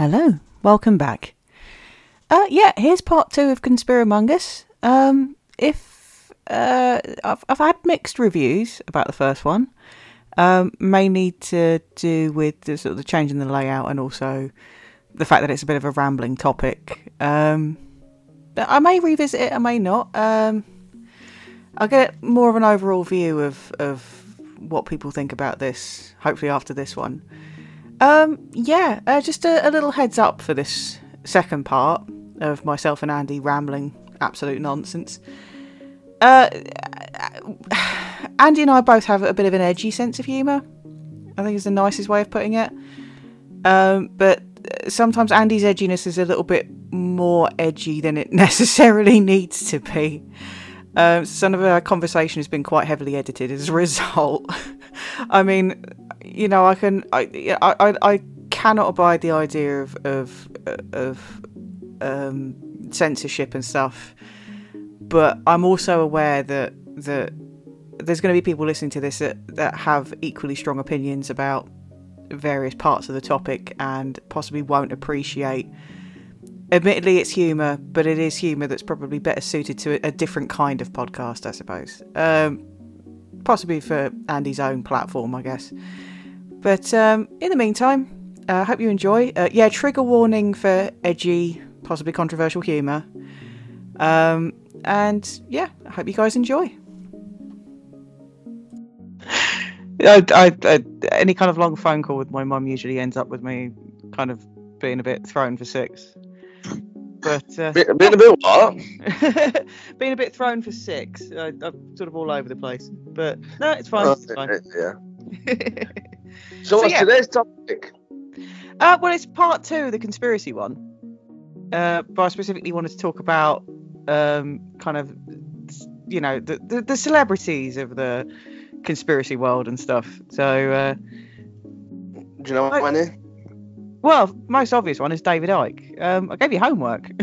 Hello, welcome back. Uh, yeah, here's part two of Conspiramungus. Um, if uh, I've, I've had mixed reviews about the first one, um, mainly to do with the sort of the change in the layout and also the fact that it's a bit of a rambling topic. Um, I may revisit it, I may not. Um, I'll get more of an overall view of of what people think about this. Hopefully, after this one. Um, yeah, uh, just a, a little heads up for this second part of myself and Andy rambling absolute nonsense. Uh, Andy and I both have a bit of an edgy sense of humour. I think is the nicest way of putting it. Um, but sometimes Andy's edginess is a little bit more edgy than it necessarily needs to be. Um, some of our conversation has been quite heavily edited as a result. I mean, you know, I can, I, I, I cannot abide the idea of of of um, censorship and stuff, but I'm also aware that that there's going to be people listening to this that, that have equally strong opinions about various parts of the topic and possibly won't appreciate. Admittedly, it's humour, but it is humour that's probably better suited to a, a different kind of podcast, I suppose. Um, possibly for Andy's own platform, I guess. But um, in the meantime, I uh, hope you enjoy. Uh, yeah, trigger warning for edgy, possibly controversial humour. Um, and yeah, I hope you guys enjoy. I, I, I, any kind of long phone call with my mum usually ends up with me kind of being a bit thrown for six. But uh, being, being a bit what? being a bit thrown for six. I, am sort of all over the place. But no, it's fine. Oh, it's fine. Yeah. so, so, what's yeah. today's topic? Uh, well, it's part two of the conspiracy one. Uh, but I specifically wanted to talk about um, kind of, you know, the, the, the celebrities of the conspiracy world and stuff. So, uh, do you know what like, any? Well, most obvious one is David Icke. Um, I gave you homework.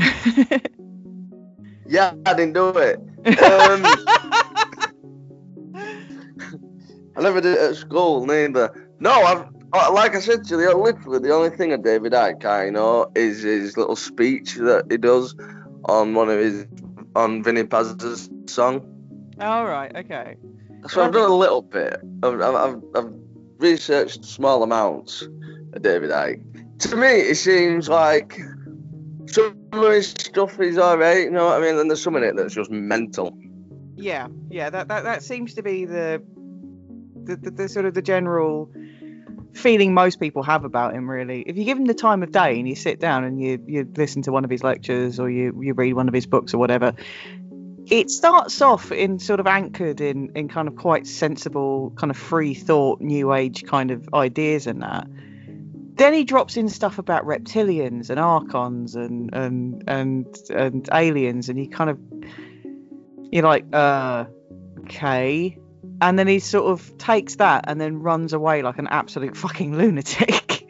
yeah, I didn't do it. Um, I never did it at school neither. No, I've uh, like I said to you, literally the only thing of David Icke I know is his little speech that he does on one of his on Vinnie Paz's song. All right, okay. So I've done a little bit. I've, I've, I've researched small amounts of David Icke. To me, it seems like some of his stuff is alright, you know what I mean? And there's some in it that's just mental. Yeah, yeah, that that, that seems to be the the, the, the sort of the general feeling most people have about him really. If you give him the time of day and you sit down and you you listen to one of his lectures or you you read one of his books or whatever it starts off in sort of anchored in in kind of quite sensible kind of free thought new age kind of ideas and that. Then he drops in stuff about reptilians and archons and and and and aliens and he kind of you're like uh okay and then he sort of takes that and then runs away like an absolute fucking lunatic.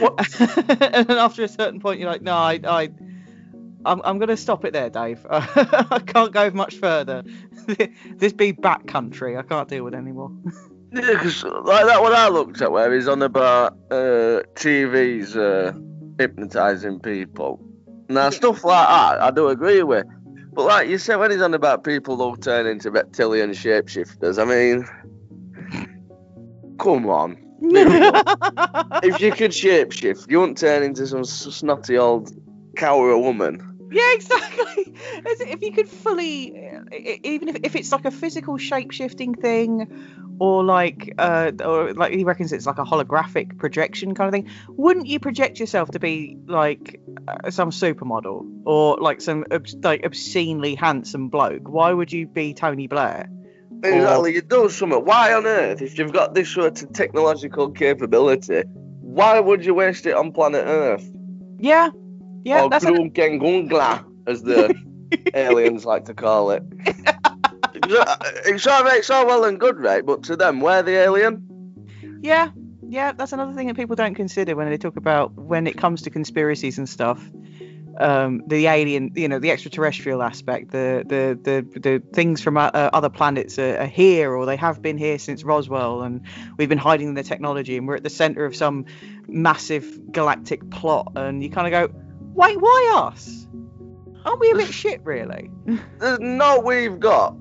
and then after a certain point, you're like, no, I, I I'm, I'm going to stop it there, Dave. I can't go much further. this be back country. I can't deal with it anymore. yeah, because like that one I looked at where he's on about uh, TV's uh, hypnotizing people. Now, yeah. stuff like that, I do agree with. But like you said, when he's on about people who turn into reptilian shapeshifters, I mean, come on. if you could shapeshift, you wouldn't turn into some snotty old cow or a woman. Yeah, exactly. if you could fully, even if, if it's like a physical shape shifting thing, or like uh or like he reckons it's like a holographic projection kind of thing wouldn't you project yourself to be like uh, some supermodel or like some like obscenely handsome bloke? Why would you be tony blair? Exactly. You do something. Why on earth if you've got this sort of technological capability why would you waste it on planet earth? Yeah yeah or that's a... as the aliens like to call it it's all right, it's all well and good, right? But to them, we're the alien. Yeah, yeah, that's another thing that people don't consider when they talk about when it comes to conspiracies and stuff. um, the alien, you know, the extraterrestrial aspect, the the the, the things from uh, other planets are, are, here or they have been here since Roswell, and we've been hiding the technology, and we're at the center of some massive galactic plot, and you kind of go, wait, why us? Aren't we a bit shit, really? There's no we've got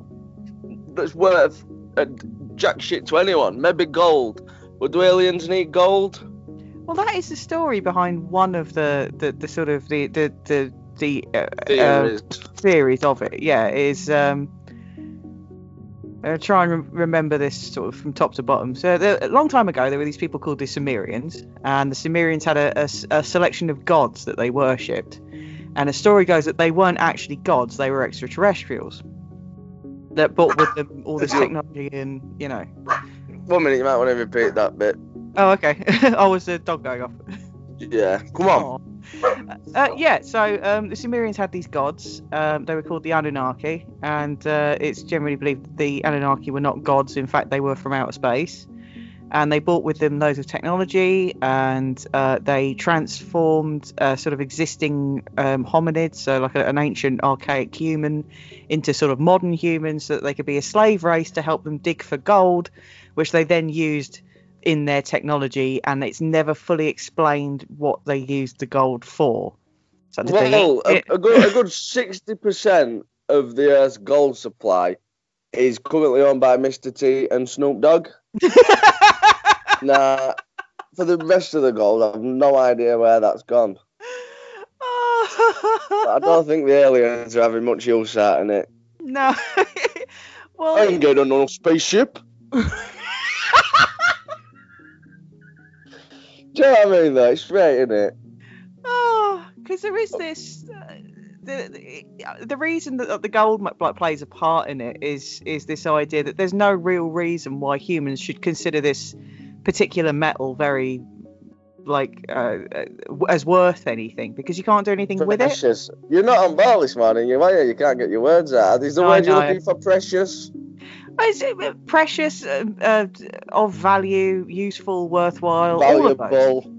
that's worth a jack shit to anyone. Maybe gold. Would do aliens need gold? Well, that is the story behind one of the the, the sort of the the the, the uh, Theories. Uh, theories of it. Yeah, is um. Uh, try and re- remember this sort of from top to bottom. So, the, a long time ago, there were these people called the Sumerians, and the Sumerians had a, a, a selection of gods that they worshipped. And a story goes that they weren't actually gods; they were extraterrestrials that brought with them all this technology and you know. One minute, you might want to repeat that bit. Oh, okay. oh, was the dog going off? Yeah, come on. Uh, yeah, so um, the Sumerians had these gods. Um, they were called the Anunnaki, and uh, it's generally believed the Anunnaki were not gods. In fact, they were from outer space. And they brought with them loads of technology, and uh, they transformed uh, sort of existing um, hominids, so like a, an ancient archaic human, into sort of modern humans, so that they could be a slave race to help them dig for gold, which they then used in their technology, and it's never fully explained what they used the gold for. So well, a, a, good a good sixty percent of the Earth's gold supply is currently owned by Mr. T and Snoop Dogg. nah, for the rest of the gold, I've no idea where that's gone. I don't think the aliens are having much use out in it. No. well, I ain't getting on no spaceship. Do you know what I mean, though? It's great, isn't it? Oh, because there is this. Uh, the, the reason that the gold like, plays a part in it is is this idea that there's no real reason why humans should consider this particular metal very like uh, as worth anything because you can't do anything precious. with it. Precious. You're not on ball this morning, you are you? can't get your words out. Is the no, word you're looking for precious? Is it precious, uh, uh, of value, useful, worthwhile, valuable?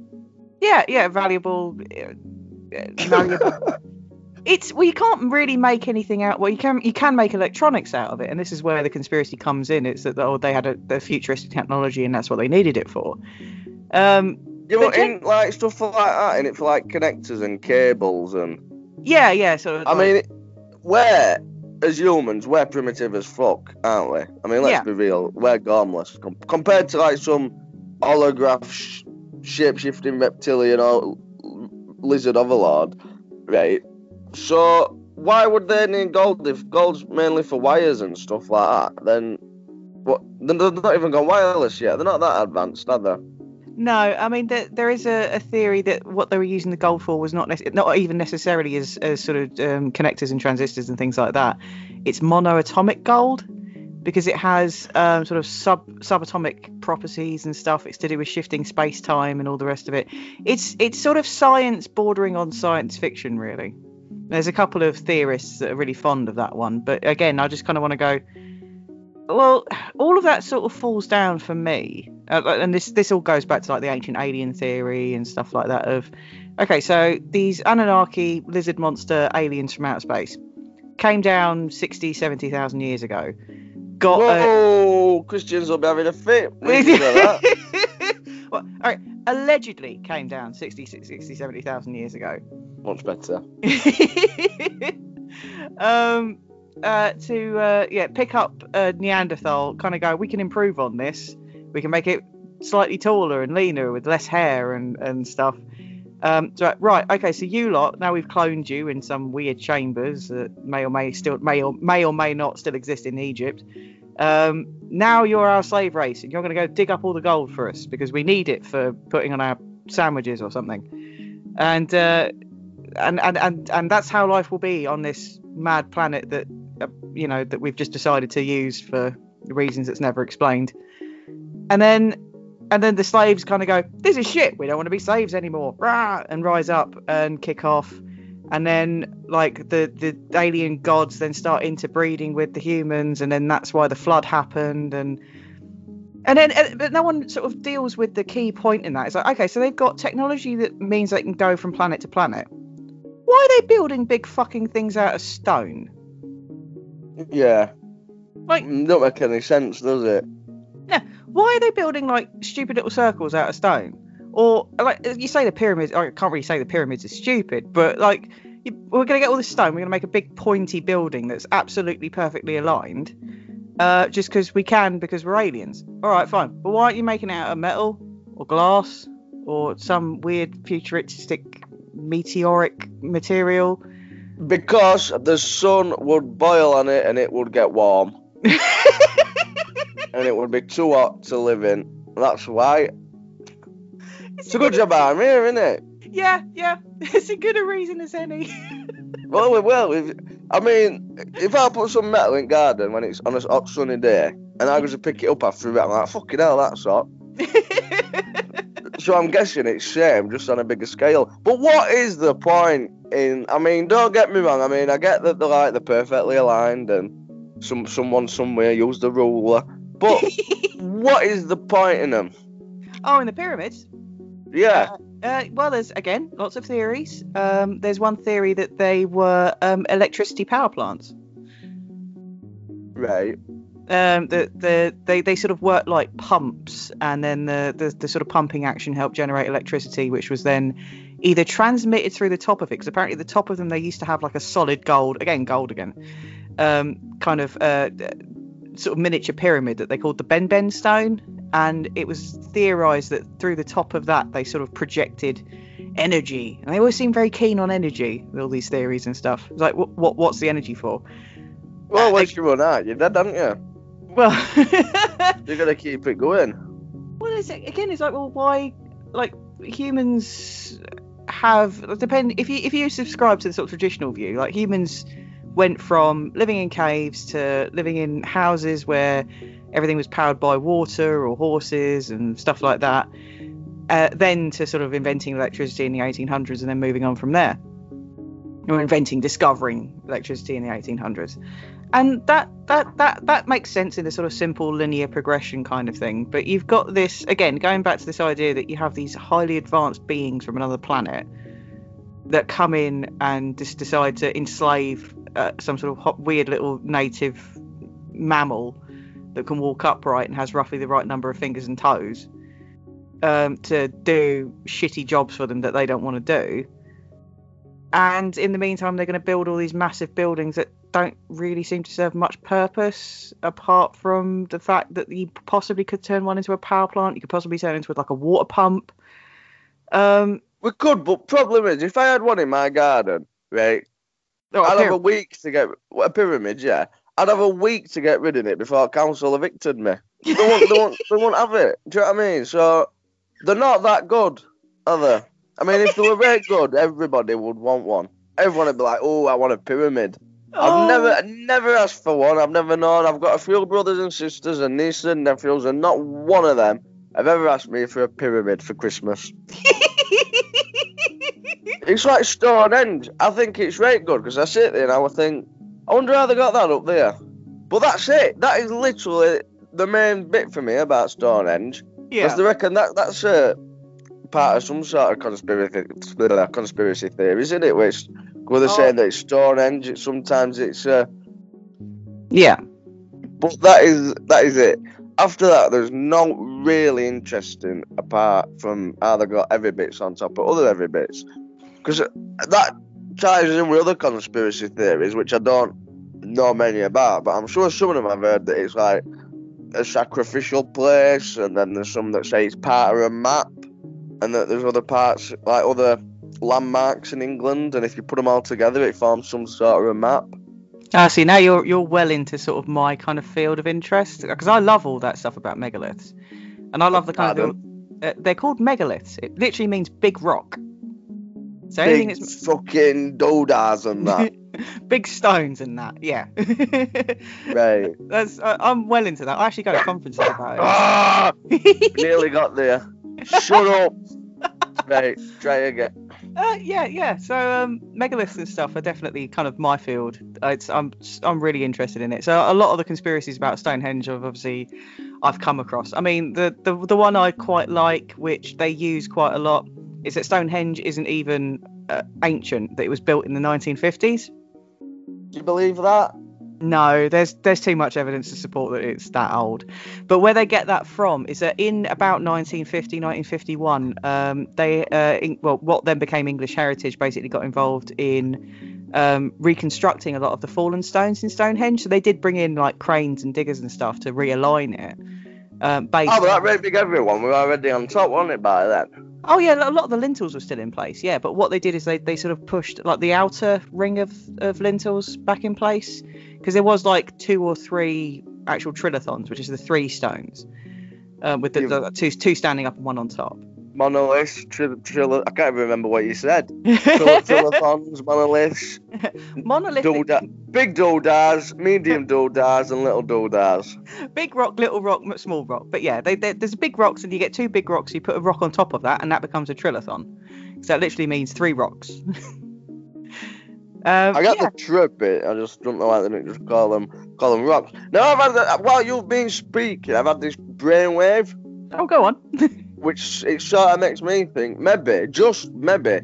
Yeah, yeah, valuable, uh, valuable. it's well, you can't really make anything out. Well, you can you can make electronics out of it, and this is where the conspiracy comes in. It's that oh, they had a, a futuristic technology, and that's what they needed it for. Um, yeah, well, in like stuff like that, in it for like connectors and cables and. Yeah, yeah. So. I like, mean, where as humans, we're primitive as fuck, aren't we? I mean, let's yeah. be real, we're gormless Com- compared to like some holograph sh- shape shifting reptilian or lizard overlord, right? So why would they need gold if gold's mainly for wires and stuff like that? Then what? They're not even gone wireless yet. They're not that advanced, are they? No, I mean there, there is a, a, theory that what they were using the gold for was not ne- not even necessarily as, as sort of um, connectors and transistors and things like that. It's monoatomic gold because it has um, sort of sub subatomic properties and stuff. It's to do with shifting space time and all the rest of it. It's it's sort of science bordering on science fiction, really. There's a couple of theorists that are really fond of that one, but again, I just kind of want to go well, all of that sort of falls down for me, uh, and this this all goes back to like the ancient alien theory and stuff like that. Of okay, so these Anunnaki lizard monster aliens from outer space came down 60, 70,000 years ago. Got Whoa, a... Christians will be having a fit. well, all right, allegedly came down 60, 60 70,000 years ago. Much better. um uh, to uh, yeah pick up a Neanderthal, kind of go, we can improve on this. We can make it slightly taller and leaner with less hair and and stuff. Um, so, right, okay, so you lot now we've cloned you in some weird chambers that may or may still may or may or may not still exist in Egypt. Um, now you're our slave race, and you're going to go dig up all the gold for us because we need it for putting on our sandwiches or something. And uh, and, and and and that's how life will be on this mad planet that you know that we've just decided to use for reasons that's never explained. And then and then the slaves kind of go this is shit. We don't want to be slaves anymore. Rah! and rise up and kick off. And then like the the alien gods then start interbreeding with the humans and then that's why the flood happened and and then but no one sort of deals with the key point in that. It's like okay so they've got technology that means they can go from planet to planet. Why are they building big fucking things out of stone? Yeah. Like- Mm, don't make any sense, does it? Yeah. Why are they building like stupid little circles out of stone? Or like you say the pyramids. I can't really say the pyramids are stupid, but like you, we're gonna get all this stone. We're gonna make a big pointy building that's absolutely perfectly aligned, uh, just because we can because we're aliens. All right, fine. But why aren't you making it out of metal or glass or some weird futuristic meteoric material? Because the sun would boil on it and it would get warm. and it would be too hot to live in. That's why. It's a good job I'm here, isn't it? Yeah, yeah. It's as good a reason as any. Well, we will. If, I mean, if I put some metal in garden when it's on a hot sunny day, and I go to pick it up after a bit, I'm like, fucking hell, that's hot. So I'm guessing it's same, just on a bigger scale. But what is the point in? I mean, don't get me wrong. I mean, I get that they're like they're perfectly aligned, and some someone somewhere used the ruler. But what is the point in them? oh, in the pyramids. Yeah, Uh, well, there's again lots of theories. Um, there's one theory that they were um, electricity power plants. right. Um, the, the they, they sort of work like pumps, and then the, the the sort of pumping action helped generate electricity, which was then either transmitted through the top of it, because apparently the top of them they used to have like a solid gold, again gold again, um, kind of uh, sort of miniature pyramid that they called the Ben Ben stone, and it was theorized that through the top of that they sort of projected energy, and they always seem very keen on energy with all these theories and stuff. It's like what, what what's the energy for? Well, Uh, once you run out, you're dead, aren't you? Well, You gotta keep it going. well, it's, again, it's like, well, why, like, humans have depend if you if you subscribe to the sort of traditional view, like humans went from living in caves to living in houses where everything was powered by water or horses and stuff like that. Uh, then to sort of inventing electricity in the 1800s and then moving on from there, or inventing, discovering electricity in the 1800s and that that that that makes sense in a sort of simple linear progression kind of thing but you've got this again going back to this idea that you have these highly advanced beings from another planet that come in and just decide to enslave uh, some sort of hot, weird little native mammal that can walk upright and has roughly the right number of fingers and toes um, to do shitty jobs for them that they don't want to do and in the meantime they're going to build all these massive buildings that don't really seem to serve much purpose apart from the fact that you possibly could turn one into a power plant you could possibly turn it into like a water pump um We could, but problem is, if I had one in my garden, right, oh, I'd have a week to get a pyramid. Yeah, I'd have a week to get rid of it before council evicted me. They won't, they won't, they won't have it. Do you know what I mean? So they're not that good, are they? I mean, if they were very good, everybody would want one. Everyone would be like, "Oh, I want a pyramid." Oh, I've never, never asked for one. I've never known. I've got a few brothers and sisters and nieces and nephews, and not one of them have ever asked me for a pyramid for Christmas. It's like Stonehenge. I think it's right good because I sit there and I would think, I wonder how they got that up there. But that's it. That is literally the main bit for me about Stonehenge. yeah Because they reckon that that's a part of some sort of conspiracy conspiracy theory, isn't it? Which where they're Oh. saying that it's Stonehenge. It, sometimes it's. Uh, yeah but that is that is it. After that, there's no really interesting apart from how they got every bits on top of other every bits, because that ties in with other conspiracy theories, which I don't know many about. But I'm sure some of them I've heard that it's like a sacrificial place, and then there's some that say it's part of a map, and that there's other parts like other landmarks in England, and if you put them all together, it forms some sort of a map. Ah, see, now you're you're well into sort of my kind of field of interest because I love all that stuff about megaliths, and I love the kind of uh, they're called megaliths. It literally means big rock. So anything Big that's fucking doodahs and that. big stones and that, yeah. right. That's I I'm well into that. I actually go to conferences about Ah, it. nearly got there. Shut up. right, try again. Uh, yeah, yeah. So um, megaliths and stuff are definitely kind of my field. Uh, It's I'm I'm really interested in it. So a lot of the conspiracies about Stonehenge have obviously I've come across. I mean, the the the one I quite like, which they use quite a lot, is that Stonehenge isn't even uh, ancient; that it was built in the 1950s. Do you believe that? No, there's there's too much evidence to support that it's that old. But where they get that from is that in about 1950, 1951, um, they uh, in, well, what then became English Heritage basically got involved in um, reconstructing a lot of the fallen stones in Stonehenge. So they did bring in like cranes and diggers and stuff to realign it. Um, based Oh, but that Red Big Everyone was already on top, wasn't it, by then? Oh yeah, a lot of the lintels were still in place. Yeah, but what they did is they, they sort of pushed like the outer ring of, of lintels back in place because there was like two or three actual trilithons, which is the three stones, uh, with the, the two two standing up and one on top. Monoliths, trill, trill, I can't even remember what you said. Trill, trillathons, monoliths, Monolithic, doodah, big doodahs, medium doodahs, and little doodahs. big rock, little rock, small rock. But yeah, they, they, there's big rocks, and you get two big rocks. You put a rock on top of that, and that becomes a trilithon. So that literally means three rocks. um, I got yeah. the trip bit. I just don't know why they don't just call them call them rocks. No, I've had the, while you've been speaking, I've had this brainwave, Oh, go on. which it sort of makes me think maybe, just maybe,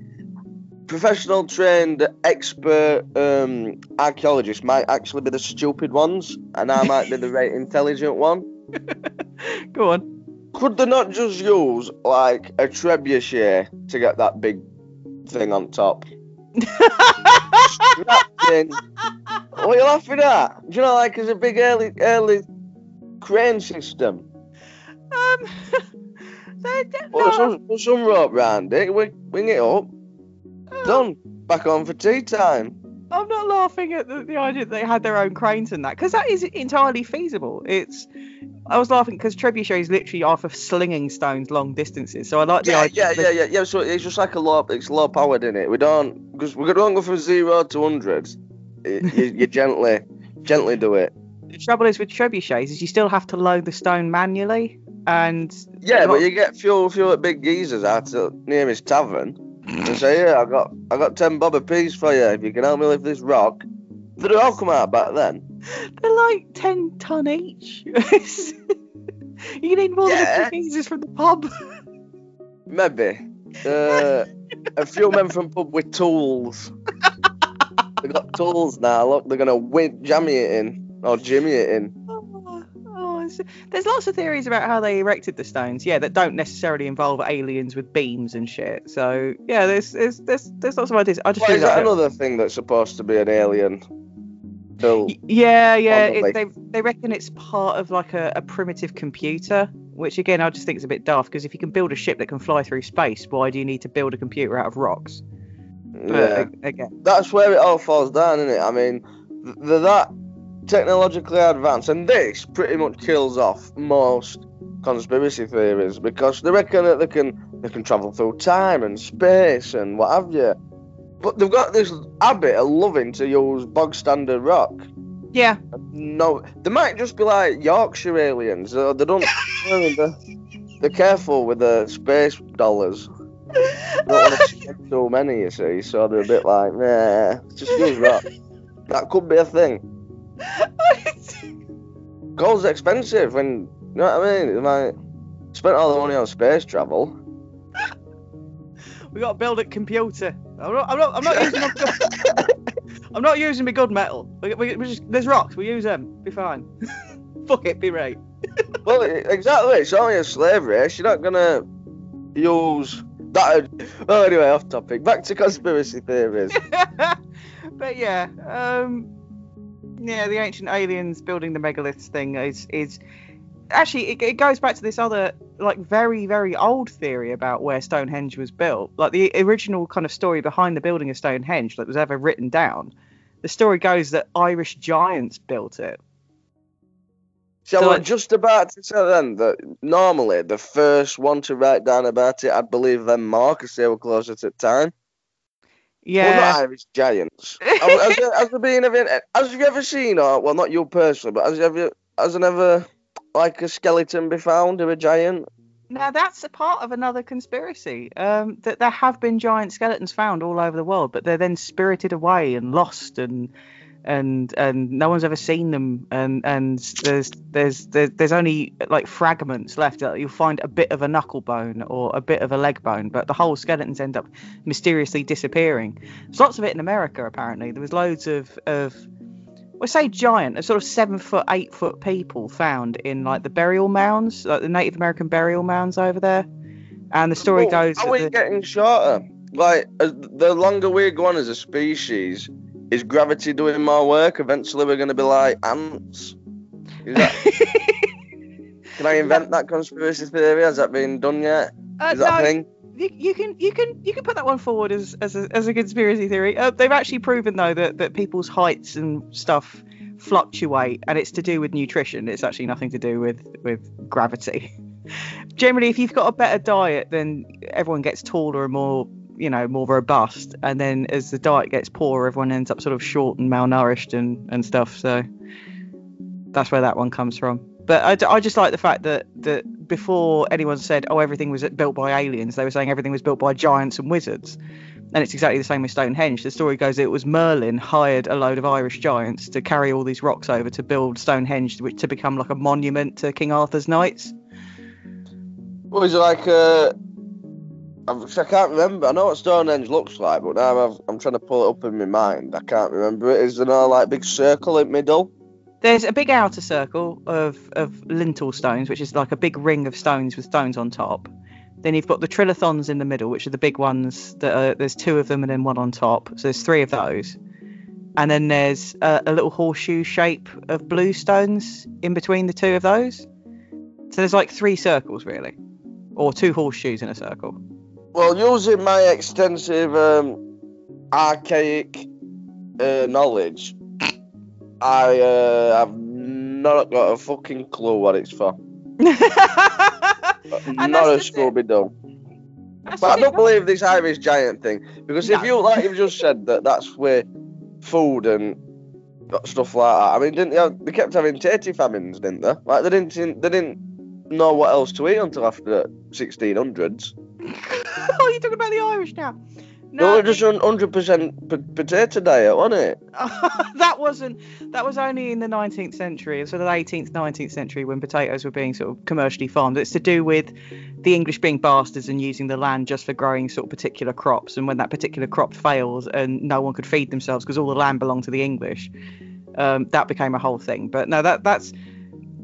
professional trained expert um, archaeologists might actually be the stupid ones, and I might be the right intelligent one. go on. Could they not just use like a trebuchet to get that big thing on top? In. What are you laughing at? Do you know, like, it's a big early, early crane system. Um, they, they, Put, some, put some rope round it, wing, wing it up. Done. Back on for tea time. I'm not laughing at the, the idea that they had their own cranes and that, because that is entirely feasible. It's, I was laughing because trebuchets literally are for slinging stones long distances. So I like the Yeah, idea. yeah, yeah, yeah, yeah. So it's just like a lot. it's low powered in it. We don't, because we don't go from zero to hundreds. You, you gently, gently do it. The trouble is with trebuchets is you still have to load the stone manually, and Yeah, but you get fuel, fuel at big geezers out to nearest tavern and say, "Yeah, I got, I got ten bob apiece for you if you can help me lift this rock." It all come out back then? they're like ten ton each. you need more Yeah. than a few pieces from the pub. Maybe. Uh, a few men from pub with tools. they got tools now. Look, they're gonna win, jammy it in or jimmy it in. Oh, there's lots of theories about how they erected the stones. Yeah, that don't necessarily involve aliens with beams and shit. So yeah, there's there's there's, there's lots of ideas. I just Well, is that another thing that's supposed to be an alien built? Yeah, yeah. Probably. It, they they reckon it's part of like a, a primitive computer, which again I just think is a bit daft because if you can build a ship that can fly through space, why do you need to build a computer out of rocks? But Yeah. again, that's where it all falls down, isn't it? I mean, th- they're that technologically advanced, and this pretty much kills off most conspiracy theories because they reckon that they can they can travel through time and space and what have you. But they've got this habit of loving to use bog standard rock. yeah, No, they might just be like Yorkshire aliens. They don't. They're, they're careful with the space dollars. They don't want to spend too many, you see. So they're a bit like, nah, just use rock. That could be a thing. Gold's expensive, and you know what I mean. Might spent all the money on space travel. we got to build a computer. I'm not. I'm not. I'm not using. My, I'm not using my good metal. We, we, we just, there's rocks. We use them. Be fine. Fuck it. Be right. Well, exactly. It's only a slave race. You're not gonna use that. Well, anyway, off topic. Back to conspiracy theories. but yeah, um, yeah, the ancient aliens building the megaliths thing is is actually it, it goes back to this other like very very old theory about where Stonehenge was built. Like the original kind of story behind the building of Stonehenge that was ever written down. The story goes that Irish giants built it. So, So, I like- was just about to say then that normally the first one to write down about it, I'd believe them more because they were closer to time. Well, Yeah. not Irish giants. has, there, has there been event? Has you ever seen, or well, not you personally, but has you ever, has there ever like a skeleton be found of a giant? Now that's a part of another conspiracy. Um, that there have been giant skeletons found all over the world, but they're then spirited away and lost, and and and no one's ever seen them and and there's there's there's, there's only like fragments left you'll find a bit of a knuckle bone or a bit of a leg bone but the whole skeletons end up mysteriously disappearing there's lots of it in america apparently there was loads of of we say giant, a sort of seven foot, eight foot people found in like the burial mounds, like the Native American burial mounds over there. And the story Well, goes. Are we the- getting shorter? Like, as the longer we go on as a species, is gravity doing more work? Eventually, we're going to be like ants. Is that, can I invent that conspiracy theory? Has that been done yet? Uh, Is that no, a thing? you, you can you can you can put that one forward as as a, as a conspiracy theory. Uh, they've actually proven though that that people's heights and stuff fluctuate, and it's to do with nutrition. It's actually nothing to do with with gravity. Generally, if you've got a better diet, then everyone gets taller and more you know more robust, and then as the diet gets poorer, everyone ends up sort of short and malnourished and and stuff. So that's where that one comes from. But I, I just like the fact that that before anyone said, "Oh, everything was built by aliens," they were saying everything was built by giants and wizards, and it's exactly the same with Stonehenge. The story goes it was Merlin hired a load of Irish giants to carry all these rocks over to build Stonehenge, which to become like a monument to King Arthur's knights. Well, is it like I'm, I can't remember. I know what Stonehenge looks like, but now I've, I'm trying to pull it up in my mind. I can't remember it. Is there no like big circle in the middle? There's a big outer circle of, of lintel stones, which is like a big ring of stones with stones on top. Then you've got the trilithons in the middle, which are the big ones. That are, there's two of them and then one on top. So there's three of those. And then there's a, a little horseshoe shape of blue stones in between the two of those. So there's like three circles really, or two horseshoes in a circle. Well, using my extensive um, archaic uh, knowledge, I uh, have not got a fucking clue what it's for. Not a. Scooby Doo. But I don't believe this Irish giant thing because if No. you like you've just said that that's where food and stuff like that. I mean, didn't they, have, they kept having tatty famines, didn't they? Like they didn't they didn't know what else to eat until after the 1600s. oh, you're talking about the Irish now. No, No, they were just 100% potato diet, wasn't it? that wasn't. That was only in the 19th century, sort of 18th, 19th century, when potatoes were being sort of commercially farmed. It's to do with the English being bastards and using the land just for growing sort of particular crops. And when that particular crop fails and no one could feed themselves because all the land belonged to the English, um, that became a whole thing. But no, that that's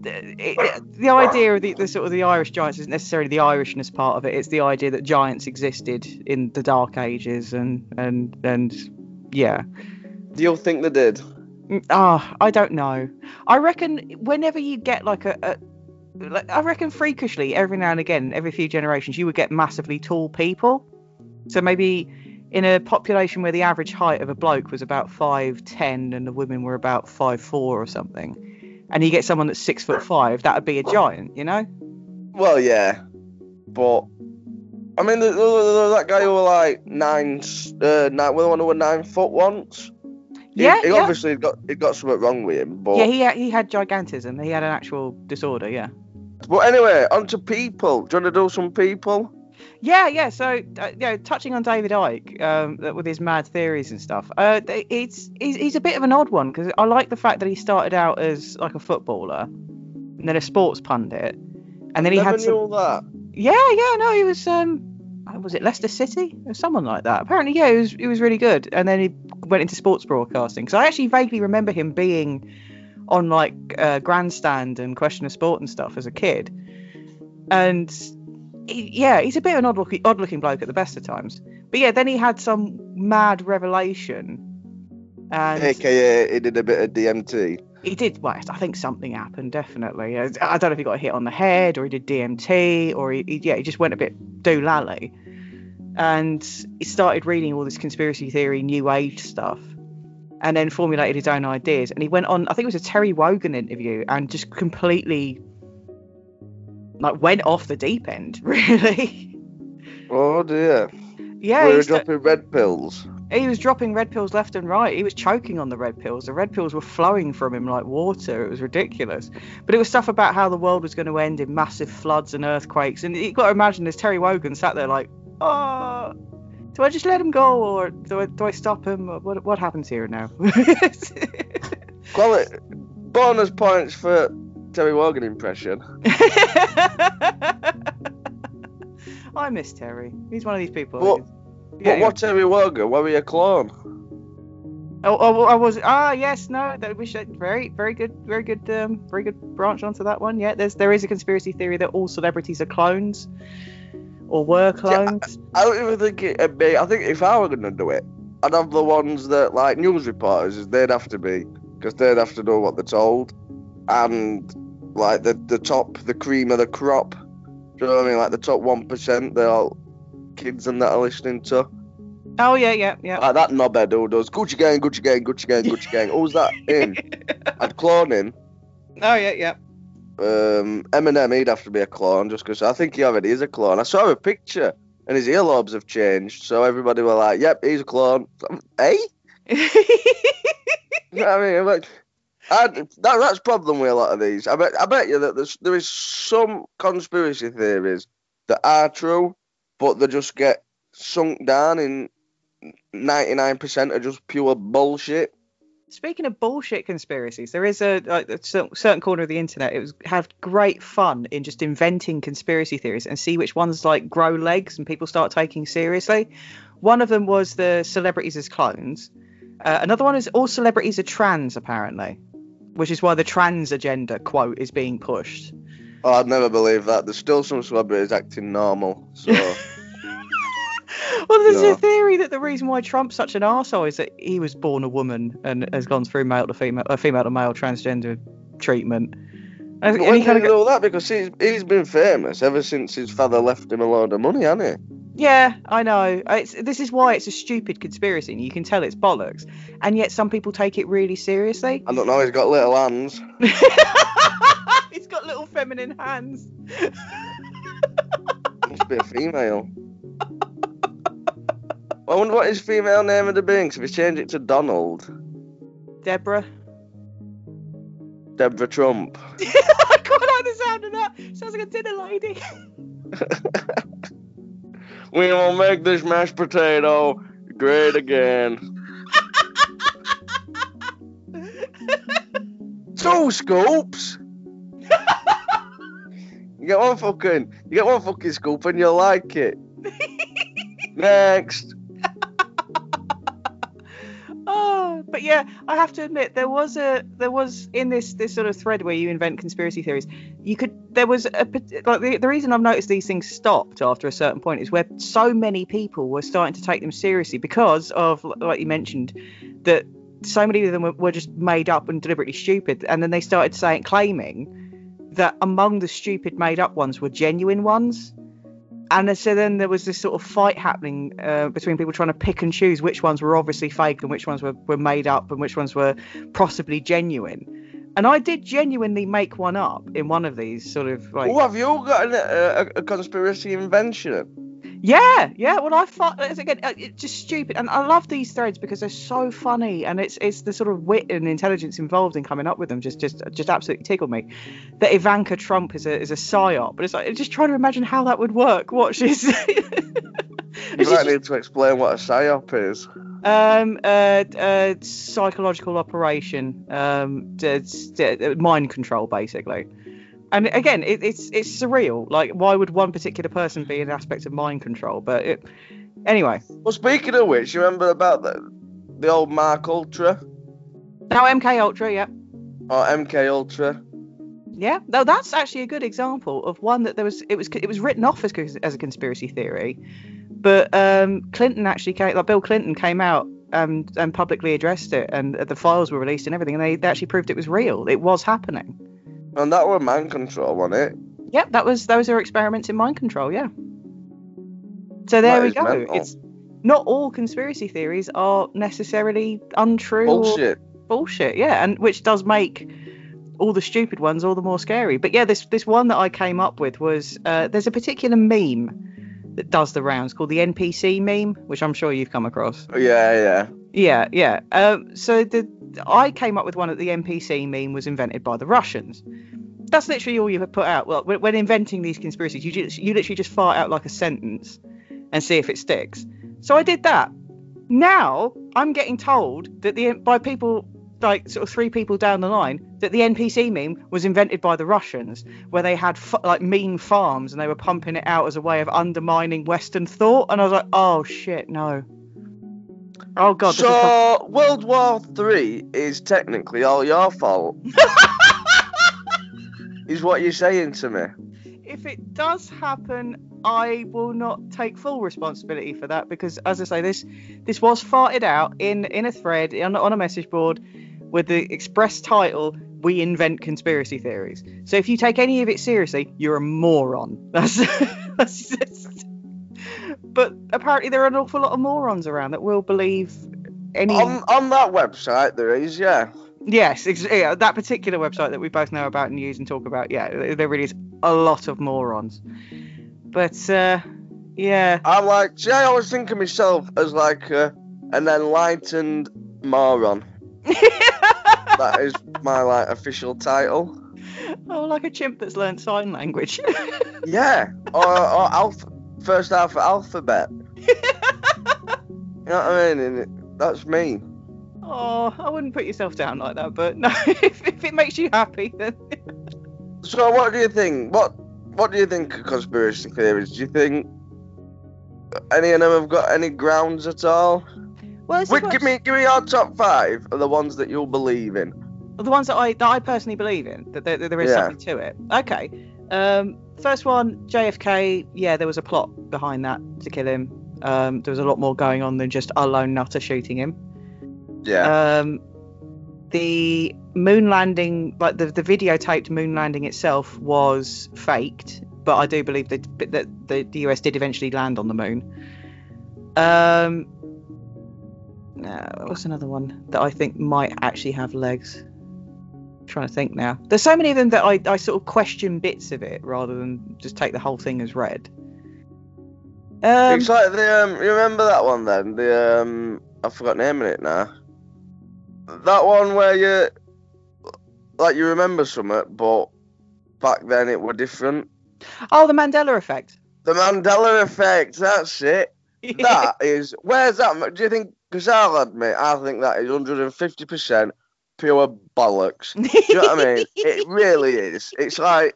it, the idea of the, the sort of the Irish giants isn't necessarily the Irishness part of it. It's the idea that giants existed in the Dark Ages and and and yeah. Do you think they did? Mm, Ah, I don't know. I reckon whenever you get like a, a like, I reckon freakishly every now and again, every few generations, you would get massively tall people. So maybe in a population where the average height of a bloke was about five ten and the women were about five four or something, and you get someone that's six foot five, that would be a giant, you know? Well, yeah, but I mean, the, the, the- that guy who were like nine, uh, nine, well, one who were nine foot once. He, Yeah, he yeah. obviously got he got something wrong with him, but Yeah, he had, he had gigantism. He had an actual disorder. Yeah. but anyway, on to people. Do you want to do some people? Yeah, yeah. So, uh, you know, touching on David Icke um, with his mad theories and stuff, uh, it's he's, he's a bit of an odd one because I like the fact that he started out as like a footballer, and then a sports pundit, and then he had some. that. Yeah, yeah. No, he was. Um, was it Leicester City or someone like that? Apparently, yeah, he was. He was really good, and then he went into sports broadcasting. So I actually vaguely remember him being on like uh, grandstand and question of sport and stuff as a kid, and he, yeah, he's a bit of an odd looking, odd looking bloke at the best of times. But yeah, then he had some mad revelation, and AKA, he did a bit of DMT. he did. Well, I think something happened. Definitely. I I don't know if he got hit on the head or he did DMT or he, he yeah he just went a bit doolally, and he started reading all this conspiracy theory, new age stuff, and then formulated his own ideas. And he went on. I think it was a Terry Wogan interview, and just completely like went off the deep end. Really. Oh dear. Yeah. we he were dropping red pills. he was dropping red pills left and right. He was choking on the red pills. The red pills were flowing from him like water. It was ridiculous. But it was stuff about how the world was going to end in massive floods and earthquakes. And you've got to imagine there's Terry Wogan sat there like, oh, do I just let him go or do I, do I stop him? What, what happens here now? Well, it, bonus points for Terry Wogan impression. I miss Terry. He's one of these people. What- Yeah, what Terry Wogan? Were we a clone? Oh, oh, I was. Ah, yes, no. That we should. Very, very good, very good, um, very good branch onto that one. Yeah, there's there is a conspiracy theory that all celebrities are clones, or were clones. I don't even think it'd be. I think if I were gonna do it, I'd have the ones that like news reporters. They'd have to be because they'd have to know what they're told, and like the the top, the cream of the crop. Do you know what I mean? Like the top one percent. They're all kids and that are listening to. Oh yeah, yeah, yeah. Like that knobhead who does Gucci gang, Gucci gang, Gucci gang, Gucci gang. Who's that in? I'd clone him. oh yeah, yeah. Um, Eminem, he'd have to be a clone just because I think he already is a clone. I saw a picture and his earlobes have changed, so everybody were like, "Yep, he's a clone." Hey, you know what I mean? I'm like, That, that's problem with a lot of these. I bet, I bet you that there's, there is some conspiracy theories that are true, but they just get sunk down in 99% of just pure bullshit. Speaking of bullshit conspiracies, there is a, a certain corner of the internet. It was have great fun in just inventing conspiracy theories and see which ones like grow legs and people start taking seriously. One of them was the celebrities as clones. Uh, another one is all celebrities are trans, apparently, which is why the trans agenda quote is being pushed. Oh, I'd never believe that. There's still some celebrities acting normal, so. Well, there's a theory that the reason why Trump's such an arsehole is that he was born a woman and has gone through male to female, uh, female to male transgender treatment. And, But and when he did kind he of know that? Because he's, he's been famous ever since his father left him a load of money, hasn't he? Yeah, I know. Uh, it's, this is why it's a stupid conspiracy, and you can tell it's bollocks. And yet some people take it really seriously. I don't know, he's got little hands. He's got little feminine hands. Must be a female. I wonder what his female name would have been, 'cause if he changed it to Donald, Deborah. Deborah Trump. I quite like the sound of that. Sounds like a dinner lady. We will make this mashed potato great again. Two scoops. you get one fucking, you get one fucking scoop and you'll like it. Next. Oh, but yeah, I have to admit there was a there was in this this sort of thread where you invent conspiracy theories. You could there was a like the, the reason I've noticed these things stopped after a certain point is where so many people were starting to take them seriously because of like you mentioned that so many of them were, were just made up and deliberately stupid, and then they started saying claiming that among the stupid made up ones were genuine ones. And so then there was this sort of fight happening uh, between people trying to pick and choose which ones were obviously fake and which ones were, were made up and which ones were possibly genuine. And I did genuinely make one up in one of these sort of like. Oh, have you all got an, a, a conspiracy invention? Yeah, yeah. Well, I thought it's again, uh, it's just stupid, and I love these threads because they're so funny, and it's it's the sort of wit and intelligence involved in coming up with them just just just absolutely tickled me. That Ivanka Trump is a is a psyop, but it's like just trying to imagine how that would work. Watch this. You might need to explain what a psyop is. um, uh, uh, psychological operation, um, d- d- mind control, basically. And again, it, it's it's surreal. Like, why would one particular person be an aspect of mind control? But it, anyway. Well, speaking of which, you remember about the, the old Mark Ultra Now MK Ultra, yeah, or MK Ultra? yeah. No, that's actually a good example of one that there was. It was it was written off as as a conspiracy theory, but um, Clinton actually came. Like Bill Clinton came out and and publicly addressed it, and the files were released and everything, and they, they actually proved it was real. It was happening. And that were mind control, wasn't it? Yep, that was those are experiments in mind control. Yeah. So there That we go. mental. It's not all conspiracy theories are necessarily untrue or Bullshit. bullshit. Yeah, and which does make all the stupid ones all the more scary. But yeah, this this one that I came up with was uh, there's a particular meme that does the rounds called the NPC meme, which I'm sure you've come across. Yeah, yeah. Yeah, yeah. Um, so the I came up with one that the NPC meme was invented by the Russians. That's literally all you put out. Well, when when inventing these conspiracies, you just, you literally just fire out like a sentence and see if it sticks. So I did that. Now I'm getting told that the by people like sort of three people down the line that the NPC meme was invented by the Russians, where they had f- like meme farms and they were pumping it out as a way of undermining Western thought. And I was like, oh shit, no. Oh god. this is pro- So World War Three is technically all your fault. is what you're saying to me? if it does happen, I will not take full responsibility for that because, as I say, this this was farted out in in a thread on, on a message board with the express title "We invent conspiracy theories." So if you take any of it seriously, you're a moron. That's, that's just... But apparently, there are an awful lot of morons around that will believe any. On on that website there is, yeah. Yes, ex- yeah, that particular website that we both know about and use and talk about. Yeah, there- really is a lot of morons. But uh, yeah, I'm like, see, I always think of myself as like uh, an enlightened moron. that is my like official title. oh, like a chimp that's learned sign language. Yeah, or, or alpha, first alpha alphabet. you know what I mean? And it, that's me. oh, I wouldn't put yourself down like that. But no, if, if it makes you happy, then So, what do you think? What What do you think of conspiracy theories? Do you think any of them have got any grounds at all? well, Wait, give me give me our top five of the ones that you'll believe in. the ones that I that I personally believe in that there, that there is Yeah. something to it. Okay. Um, first one, JFK. Yeah, there was a plot behind that to kill him. Um, there was a lot more going on than just a lone nutter shooting him. Yeah. Um, the moon landing, like the, the videotaped moon landing itself, was faked, but I do believe that, that the, the US did eventually land on the moon. Um, no, what's another one that I think might actually have legs? Trying to think now. There's so many of them that I, I sort of question bits of it rather than just take the whole thing as read. Um, it's like the um. You remember that one then? The um. I forgot naming it now. That one where you, like, you remember something, but back then it were different. oh, the Mandela effect. The Mandela effect. That's it. That is. Where's that? Do you think? Because I'll admit, I think that is 150 percent pure bollocks. Do you know what I mean? It really is. It's like,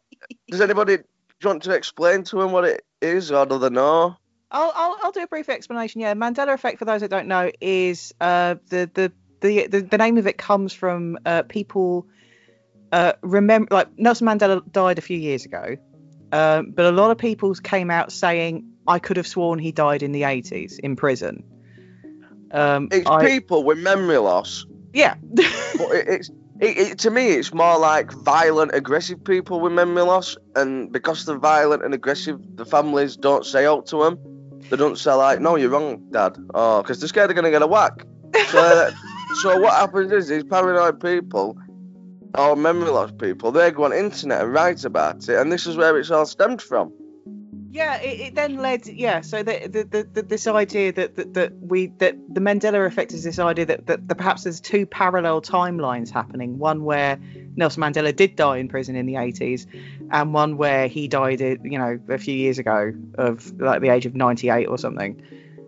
does anybody want to explain to him what it is, or do they know? I'll, I'll I'll do a brief explanation. Yeah, Mandela effect for those that don't know is uh the the the the, the name of it comes from uh people uh remember like Nelson Mandela died a few years ago, um, but a lot of people came out saying I could have sworn he died in the 80s in prison. Um, It's I- people with memory loss, yeah. but it, it's it, it, to me it's more like violent, aggressive people with memory loss, and because they're violent and aggressive, the families don't say out to them. They don't say like, "No, you're wrong, Dad," oh, because they're scared they're gonna get a whack. So, so what happens is these paranoid people, or memory loss people, they go on internet and write about it, and this is where it's all stemmed from. Yeah, it, it then led. Yeah, so the, the, the, the this idea that, that that we that the Mandela effect is this idea that, that that perhaps there's two parallel timelines happening. One where Nelson Mandela did die in prison in the 80s, and one where he died, uh, you know, a few years ago of like the age of 98 or something.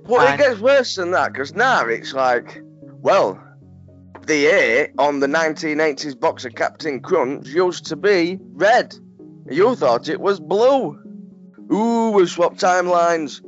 well And- it gets worse than that because now it's like, well, the A on the 1980s box of Captain Crunch used to be red. You thought it was blue. Ooh, we swapped timelines.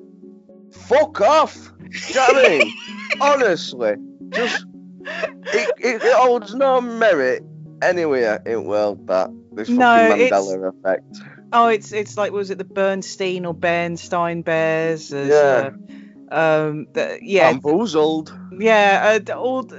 Fuck off. Do you know what I mean? Honestly, just it, it, it holds no merit anywhere in world that this fucking No, Mandela effect. Oh, it's it's like was it the Bernstein or Bernstein Bears? There's, Yeah. Uh, um. The, yeah. Bamboozled. Yeah, uh, all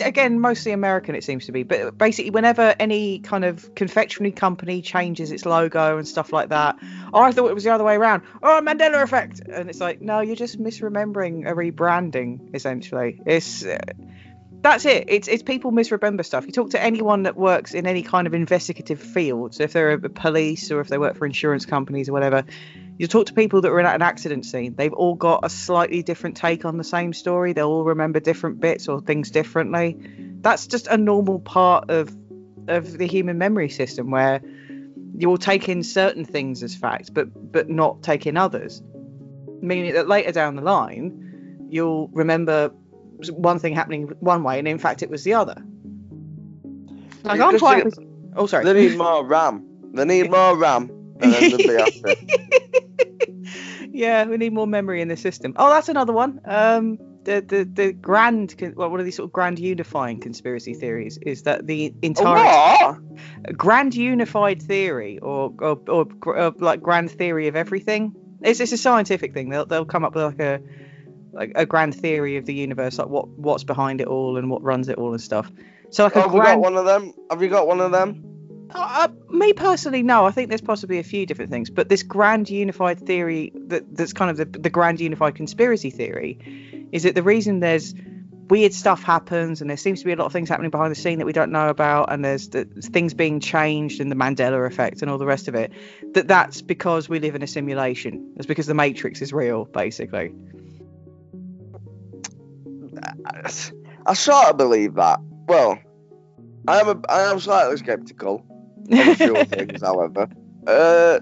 again mostly American it seems to be, but basically whenever any kind of confectionery company changes its logo and stuff like that, oh I thought it was the other way around. Oh Mandela effect, and it's like no, you're just misremembering a rebranding essentially. It's uh, that's it. It's it's people misremember stuff. You talk to anyone that works in any kind of investigative field, so if they're a police or if they work for insurance companies or whatever, you talk to people that were in an accident scene. They've all got a slightly different take on the same story. They'll all remember different bits or things differently. That's just a normal part of of the human memory system where you will take in certain things as facts, but but not take in others. Meaning that later down the line, you'll remember one thing happening one way, and in fact it was the other. Like, I'm fine. Oh, sorry. They need more RAM. They need more RAM, and then they'll be happy. Yeah, we need more memory in the system. Oh, that's another one. Um, the the the grand, well, one of these sort of grand unifying conspiracy theories is that the entire grand unified theory, or or, or, uh, like grand theory of everything. It's it's a scientific thing. They'll they'll come up with like a like a grand theory of the universe, like what what's behind it all and what runs it all and stuff. So like a Have we got one of them? Have you got one of them? Uh, me personally, no. I think there's possibly a few different things, but this grand unified theory that that's kind of the, the grand unified conspiracy theory is that the reason there's weird stuff happens and there seems to be a lot of things happening behind the scene that we don't know about and there's the, things being changed and the Mandela effect and all the rest of it that that's because we live in a simulation it's because the matrix is real basically I, I sort of believe that. Well, I am a, I am slightly skeptical things, however. Uh,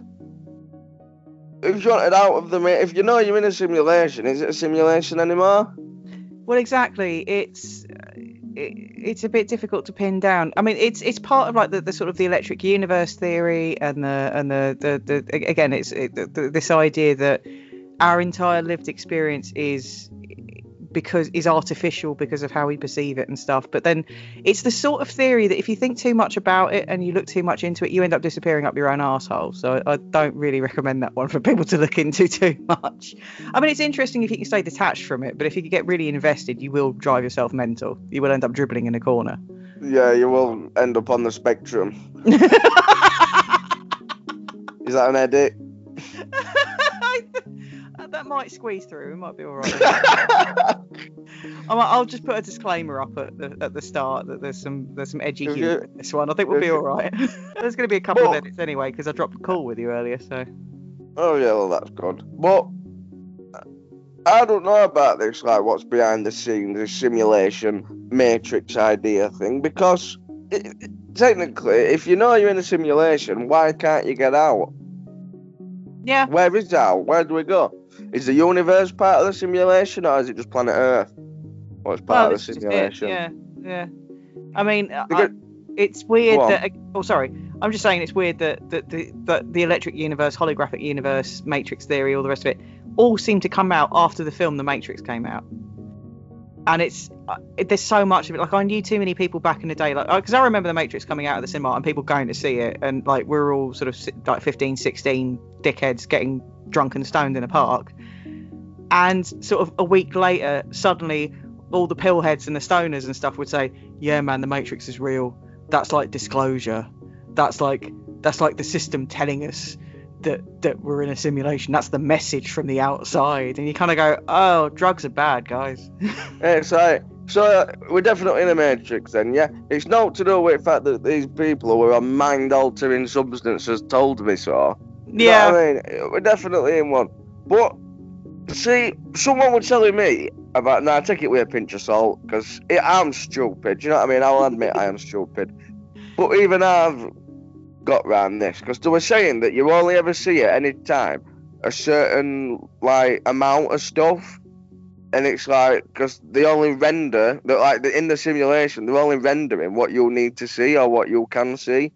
if you wanted out of the, if you know you're in a simulation, is it a simulation anymore? Well, exactly. It's it, it's a bit difficult to pin down. I mean, it's it's part of like the, the sort of the electric universe theory and the and the the, the again, it's it, the, this idea that our entire lived experience is because is artificial because of how we perceive it and stuff. But then it's the sort of theory that if you think too much about it and you look too much into it, you end up disappearing up your own asshole. So I, don't really recommend that one for people to look into too much. I mean, it's interesting if you can stay detached from it, but if you get really invested, you will drive yourself mental. You will end up dribbling in a corner. Yeah, you will end up on the spectrum. Is that an edit? that might squeeze through. It might be all right. I'll just put a disclaimer up at the at the start that there's some there's some edgy humor in this one. I think we'll be all right. there's going to be a couple Well- of edits anyway because I dropped a call with you earlier. So Oh yeah, well that's good. But I don't know about this, like what's behind the scenes, the simulation matrix idea thing, because it- technically, if you know you're in a simulation, why can't you get out? yeah, Where is out? Where do we go? Is the universe part of the simulation, or is it just planet Earth? What's part well, of the simulation? Yeah, yeah. I mean, I, it's weird that. Oh, sorry. I'm just saying it's weird that that the that the electric universe, holographic universe, Matrix theory, all the rest of it, all seem to come out after the film The Matrix came out. And it's uh, it, there's so much of it. Like I knew too many people back in the day, like because I remember The Matrix coming out of the cinema and people going to see it, and like we're all sort of like 15, 16 dickheads getting drunk and stoned in a park. And sort of a week later, suddenly all the pillheads and the stoners and stuff would say, "Yeah, man, the Matrix is real. That's like disclosure. That's like that's like the system telling us that that we're in a simulation. That's the message from the outside." And you kind of go, "Oh, drugs are bad, guys." It's like, so uh, we're definitely in a matrix then, yeah? It's not to do with the fact that these people who are on mind altering substances told me so. You know yeah. I mean, we're definitely in one. But, see, someone was telling me about, now I take it with a pinch of salt, because I'm stupid, you know what I mean? I'll admit I am stupid. But even I've got round this, because they were saying that you only ever see at any time a certain, like, amount of stuff. And it's like, because they only render, that like in the simulation, they're only rendering what you need to see or what you can see.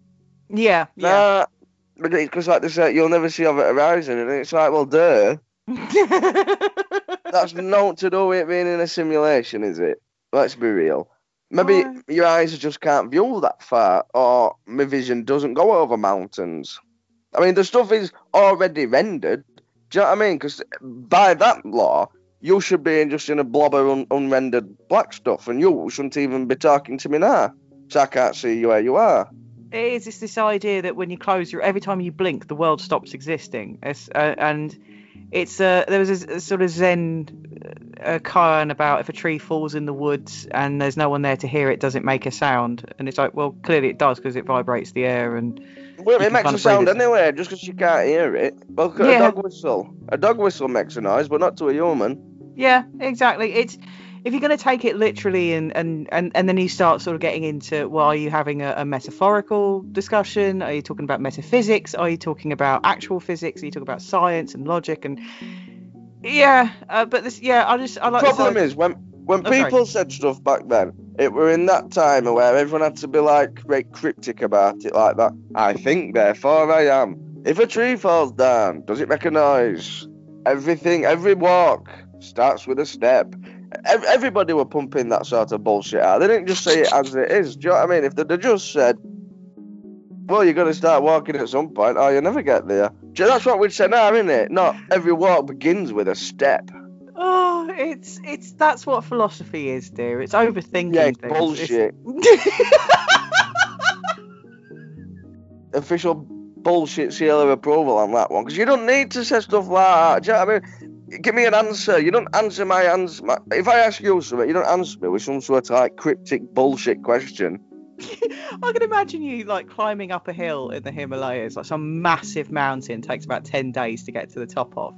Yeah. Yeah. Nah, but because like they say, you'll never see of it horizon, and it's like, well, duh. That's not to do with it being in a simulation, is it? Let's be real. Maybe Why? your eyes just can't view that far, or my vision doesn't go over mountains. I mean, the stuff is already rendered. Do you know what I mean? Because by that law, you should be in just in a blob of un- unrendered black stuff, and you shouldn't even be talking to me now. So I can't see you where you are. It is it's this idea that when you close your every time you blink the world stops existing it's, uh, and it's uh, there was a, a sort of zen uh, koan about if a tree falls in the woods and there's no one there to hear it does it make a sound and it's like well clearly it does because it vibrates the air and Well, it makes a sound it. anyway, just because you can't hear it. Well, a dog whistle. A dog whistle makes a noise, but not to a human. yeah exactly it's if you're going to take it literally and, and, and, and then you start sort of getting into well are you having a, a metaphorical discussion are you talking about metaphysics are you talking about actual physics are you talking about science and logic and yeah uh, but this yeah i just i like Problem is when when Oh, sorry. people said stuff back then, it were in that time where everyone had to be like very cryptic about it like that. I think, therefore I am. If a tree falls down, does it make a noise? Everything, every walk starts with a step. Ev- Everybody were pumping that sort of bullshit out. They didn't just say it as it is. Do you know what I mean? If they'd just said, well, you're going to start walking at some point, or you'll never get there. You- That's what we'd say now, isn't it? Not every walk begins with a step. Oh, it's it's that's what philosophy is, dear. It's overthinking Yeah, it's things. bullshit. Official bullshit seal of approval on that one. Because you don't need to say stuff like that. Do you know what I mean? Give me an answer. You don't answer my answer. My, if I ask you something, you don't answer me with some sort of like cryptic bullshit question. I can imagine you like climbing up a hill in the Himalayas, like some massive mountain, takes about ten days to get to the top of.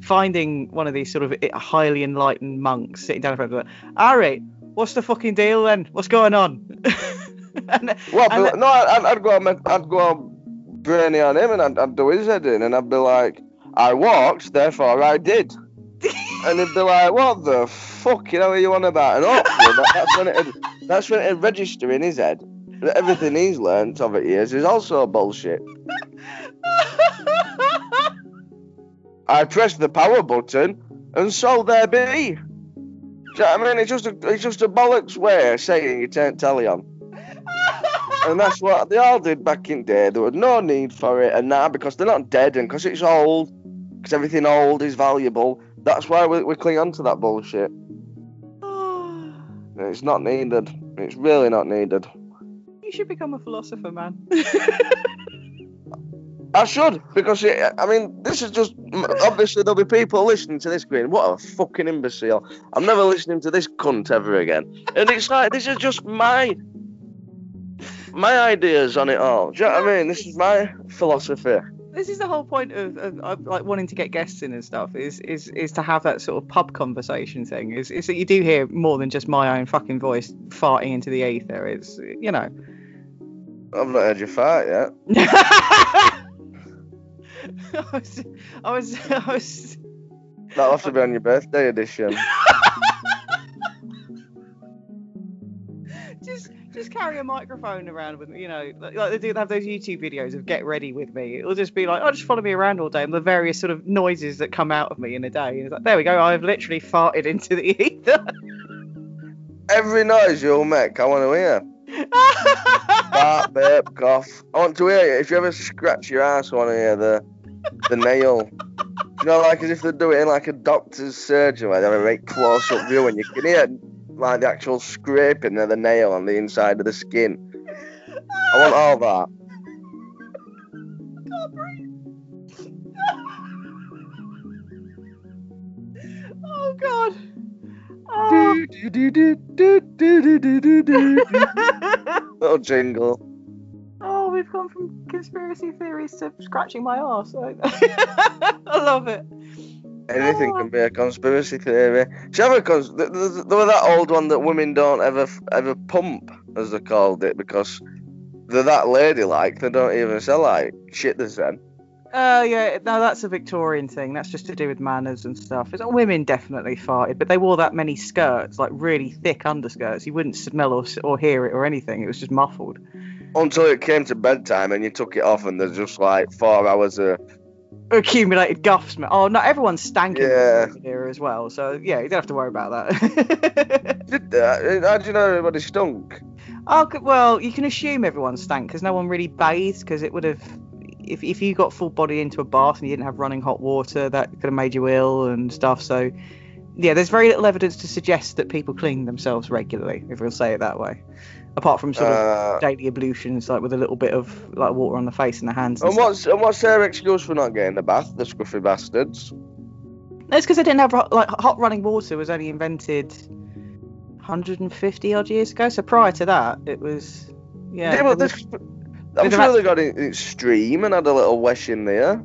Finding one of these sort of eh, highly enlightened monks sitting down in front of it. Ari, what's the fucking deal then? What's going on? and, Well, and no, I'd, I'd go on, I'd go on brainy on him and I'd, I'd do his head in and I'd be like, I walked, therefore I did. and he'd be like, what the fuck, you know, are you on about? And that, that's when it that's when it register in his head. that Everything he's learnt over the years is also bullshit. I pressed the power button, and so there be. Do you know what I mean? It's just a, it's just a bollocks way of saying you turn telly on. And that's what they all did back in day. There was no need for it, and now because they're not dead and because it's old, because everything old is valuable, that's why we, we cling on to that bullshit. It's not needed. It's really not needed. you should become a philosopher, man. I should, because it, I mean, this is just obviously there'll be people listening to this going, "What a fucking imbecile! I'm never listening to this cunt ever again." And it's like this is just my my ideas on it all. Do you know what I mean? This is my philosophy. This is the whole point of, of, of like wanting to get guests in and stuff is is is to have that sort of pub conversation thing is is that you do hear more than just my own fucking voice farting into the ether it's you know I've not heard you fart yet. I was I was I was That'll have to be on your birthday edition. just carry a microphone around with me you know like, like they do have those YouTube videos of get ready with me it'll just be like oh just follow me around all day and the various sort of noises that come out of me in a day and it's like there we go I've literally farted into the ether Every noise you'll make, I want to hear. Fart, burp, cough. I want to hear it. If you ever scratch your ass, I want to hear the the nail. You know, like as if they do it in like a doctor's surgery where they have a very close up view and you can hear like the actual scraping of the nail on the inside of the skin. I want all that. can't breathe. oh god. Oh. Little jingle. oh, we've gone from conspiracy theories to scratching my arse. I love it. Anything oh, can be a conspiracy theory. You have a cons- th- th- There was that old one that women don't ever ever pump, as they called it, because they're that ladylike. They don't even sell like shit. They said. Oh yeah, no, that's a Victorian thing. That's just to do with manners and stuff. It's, women definitely farted, but they wore that many skirts, like really thick underskirts. You wouldn't smell or, or hear it or anything. It was just muffled. Until it came to bedtime and you took it off, and there's just like four hours of. Accumulated guffs. Oh no, everyone's stanking Yeah. here as well. So yeah, you don't have to worry about that. Did that? Uh, how do you know everybody stunk? oh well, you can assume everyone stank because no one really bathed because it would have. If, if you got full body into a bath and you didn't have running hot water, that could have made you ill and stuff. So, yeah, there's very little evidence to suggest that people clean themselves regularly, if we'll say it that way. Apart from sort of Uh, daily ablutions, like with a little bit of like water on the face and the hands. And and what's and what's their excuse for not getting the bath? The scruffy bastards. That's because they didn't have hot- like hot running water was only invented 150 odd years ago. So prior to that, it was yeah. Yeah, there this, I'm sure they got it, it stream and had a little wesh in there.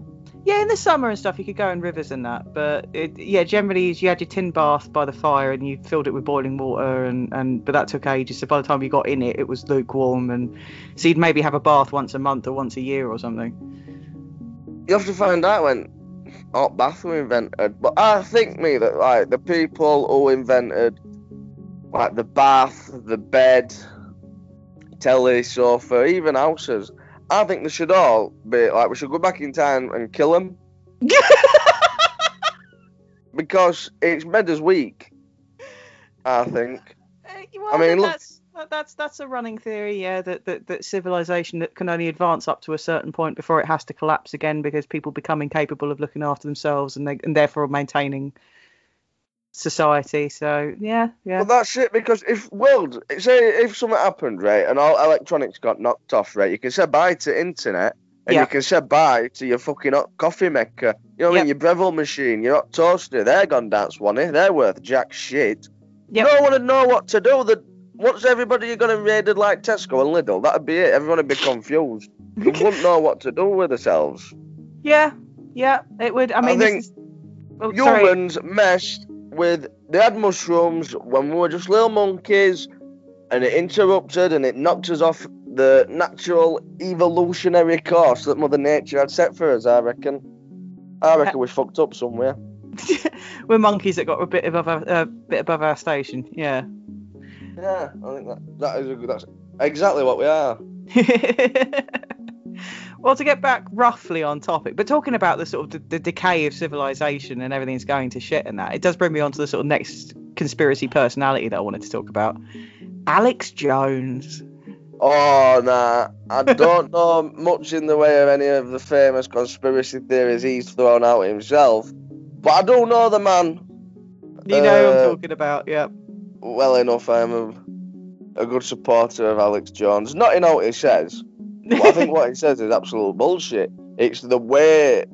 Yeah, in the summer and stuff, you could go in rivers and that. But it, yeah, generally you had your tin bath by the fire and you filled it with boiling water, and and but that took ages. So by the time you got in it, it was lukewarm, and so you'd maybe have a bath once a month or once a year or something. You have to find out when hot bath were invented. But I think me that like the people who invented like the bath, the bed, telly, sofa, even houses. I think they should all be like we should go back in time and kill them because it's made us weak. I think. Uh, well, I mean, look- that's that's that's a running theory, yeah. That, that that civilization that can only advance up to a certain point before it has to collapse again because people become incapable of looking after themselves and they and therefore maintaining society. So yeah, yeah. Well, that's it because if world, say if something happened, right, and all electronics got knocked off, right, you can say bye to internet. And Yeah. you can say bye to your fucking hot coffee maker. You know what I mean? Your Breville machine, your hot toaster. They're gone down, Swanee. They're worth jack shit. Yep. No one would know what to do. The what's everybody going to raided like Tesco and Lidl? That'd be it. Everyone would be confused. They wouldn't know what to do with themselves. yeah, yeah. It would. I I mean, this think is- oh, sorry. Humans messed with. They had mushrooms when we were just little monkeys, and it interrupted and it knocked us off the natural evolutionary course that Mother Nature had set for us. I reckon. I reckon we fucked up somewhere. We're monkeys that got a bit above our, a bit above our station. Yeah. Yeah, I think that that is a good. That's exactly what we are. well, to get back roughly on topic, but talking about the sort of the, the decay of civilization and everything's going to shit and that, it does bring me on to the sort of next conspiracy personality that I wanted to talk about. Alex Jones. Oh nah, I don't know much in the way of any of the famous conspiracy theories he's thrown out himself, but I don't know the man You know who Uh, I'm talking about, yeah. well enough. I'm a, a good supporter of Alex Jones. Not in what he says. But I think what he says is absolute bullshit. It's the way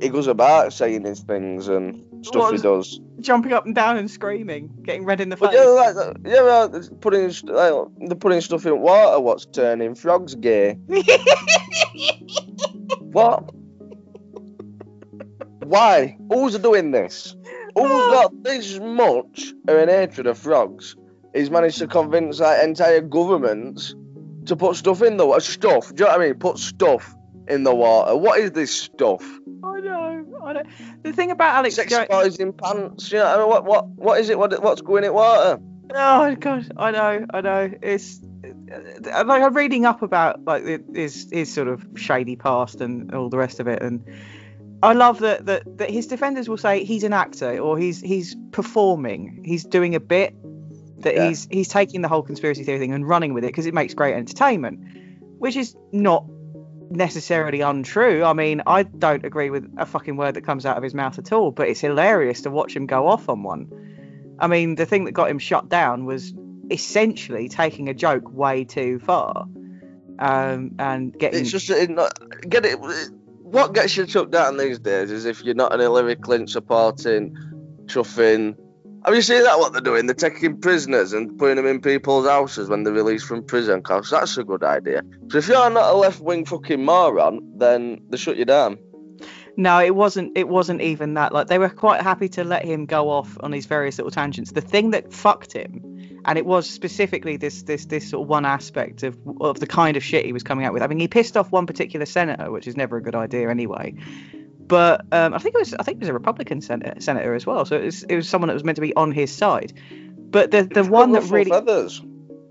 he goes about saying his things and stuff he does. Jumping up and down and screaming, getting red in the face. yeah, like, yeah, well, putting like, they're putting stuff in water. What's turning frogs gay? What? Why? Who's doing this? Who's oh. got this much of an hatred of frogs? He's managed to convince like entire governments to put stuff in the water. Stuff. Do you know what I mean? Put stuff in the water. What is this stuff? I know, I know. The thing about Alex Sex Jones. in pants. You know what I mean? What what what is it? What what's going in water? Oh god, I know, I know. It's uh, like I'm reading up about like his his sort of shady past and all the rest of it, and I love that that that his defenders will say he's an actor or he's he's performing, he's doing a bit, that Yeah. he's he's taking the whole conspiracy theory thing and running with it because it makes great entertainment, which is not necessarily untrue. I mean, I don't agree with a fucking word that comes out of his mouth at all, but it's hilarious to watch him go off on one. I mean, the thing that got him shut down was essentially taking a joke way too far, um, and getting. It's just it not, get it. What gets you shut down these days is if you're not an Hillary Clinton supporting, chuffing. Have you seen that? What they're doing? They're taking prisoners and putting them in people's houses when they're released from prison. Cause that's a good idea. So if you're not a left wing fucking moron, then they shut you down. No, it wasn't. It wasn't even that. Like they were quite happy to let him go off on these various little tangents. The thing that fucked him, and it was specifically this this this sort of one aspect of of the kind of shit he was coming out with. I mean, he pissed off one particular senator, which is never a good idea anyway. But um, I think it was I think it was a Republican senator, senator as well. So it was it was someone that was meant to be on his side. But the the one that really feathers.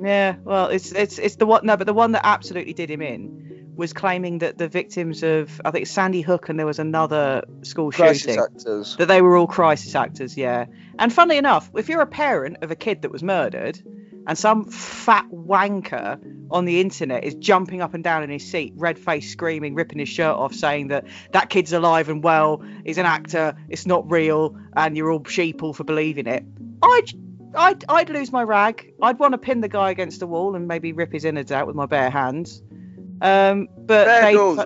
yeah, well, it's it's it's the one no, but the one that absolutely did him in was claiming that the victims of I think Sandy Hook and there was another school Crisis shooting actors. that they were all crisis actors. Yeah, and funnily enough, if you're a parent of a kid that was murdered, and some fat wanker on the internet is jumping up and down in his seat, red faced, screaming, ripping his shirt off, saying that that kid's alive and well, he's an actor, it's not real, and you're all sheeple for believing it, I'd I'd, I'd lose my rag. I'd want to pin the guy against the wall and maybe rip his innards out with my bare hands. Um, but There they,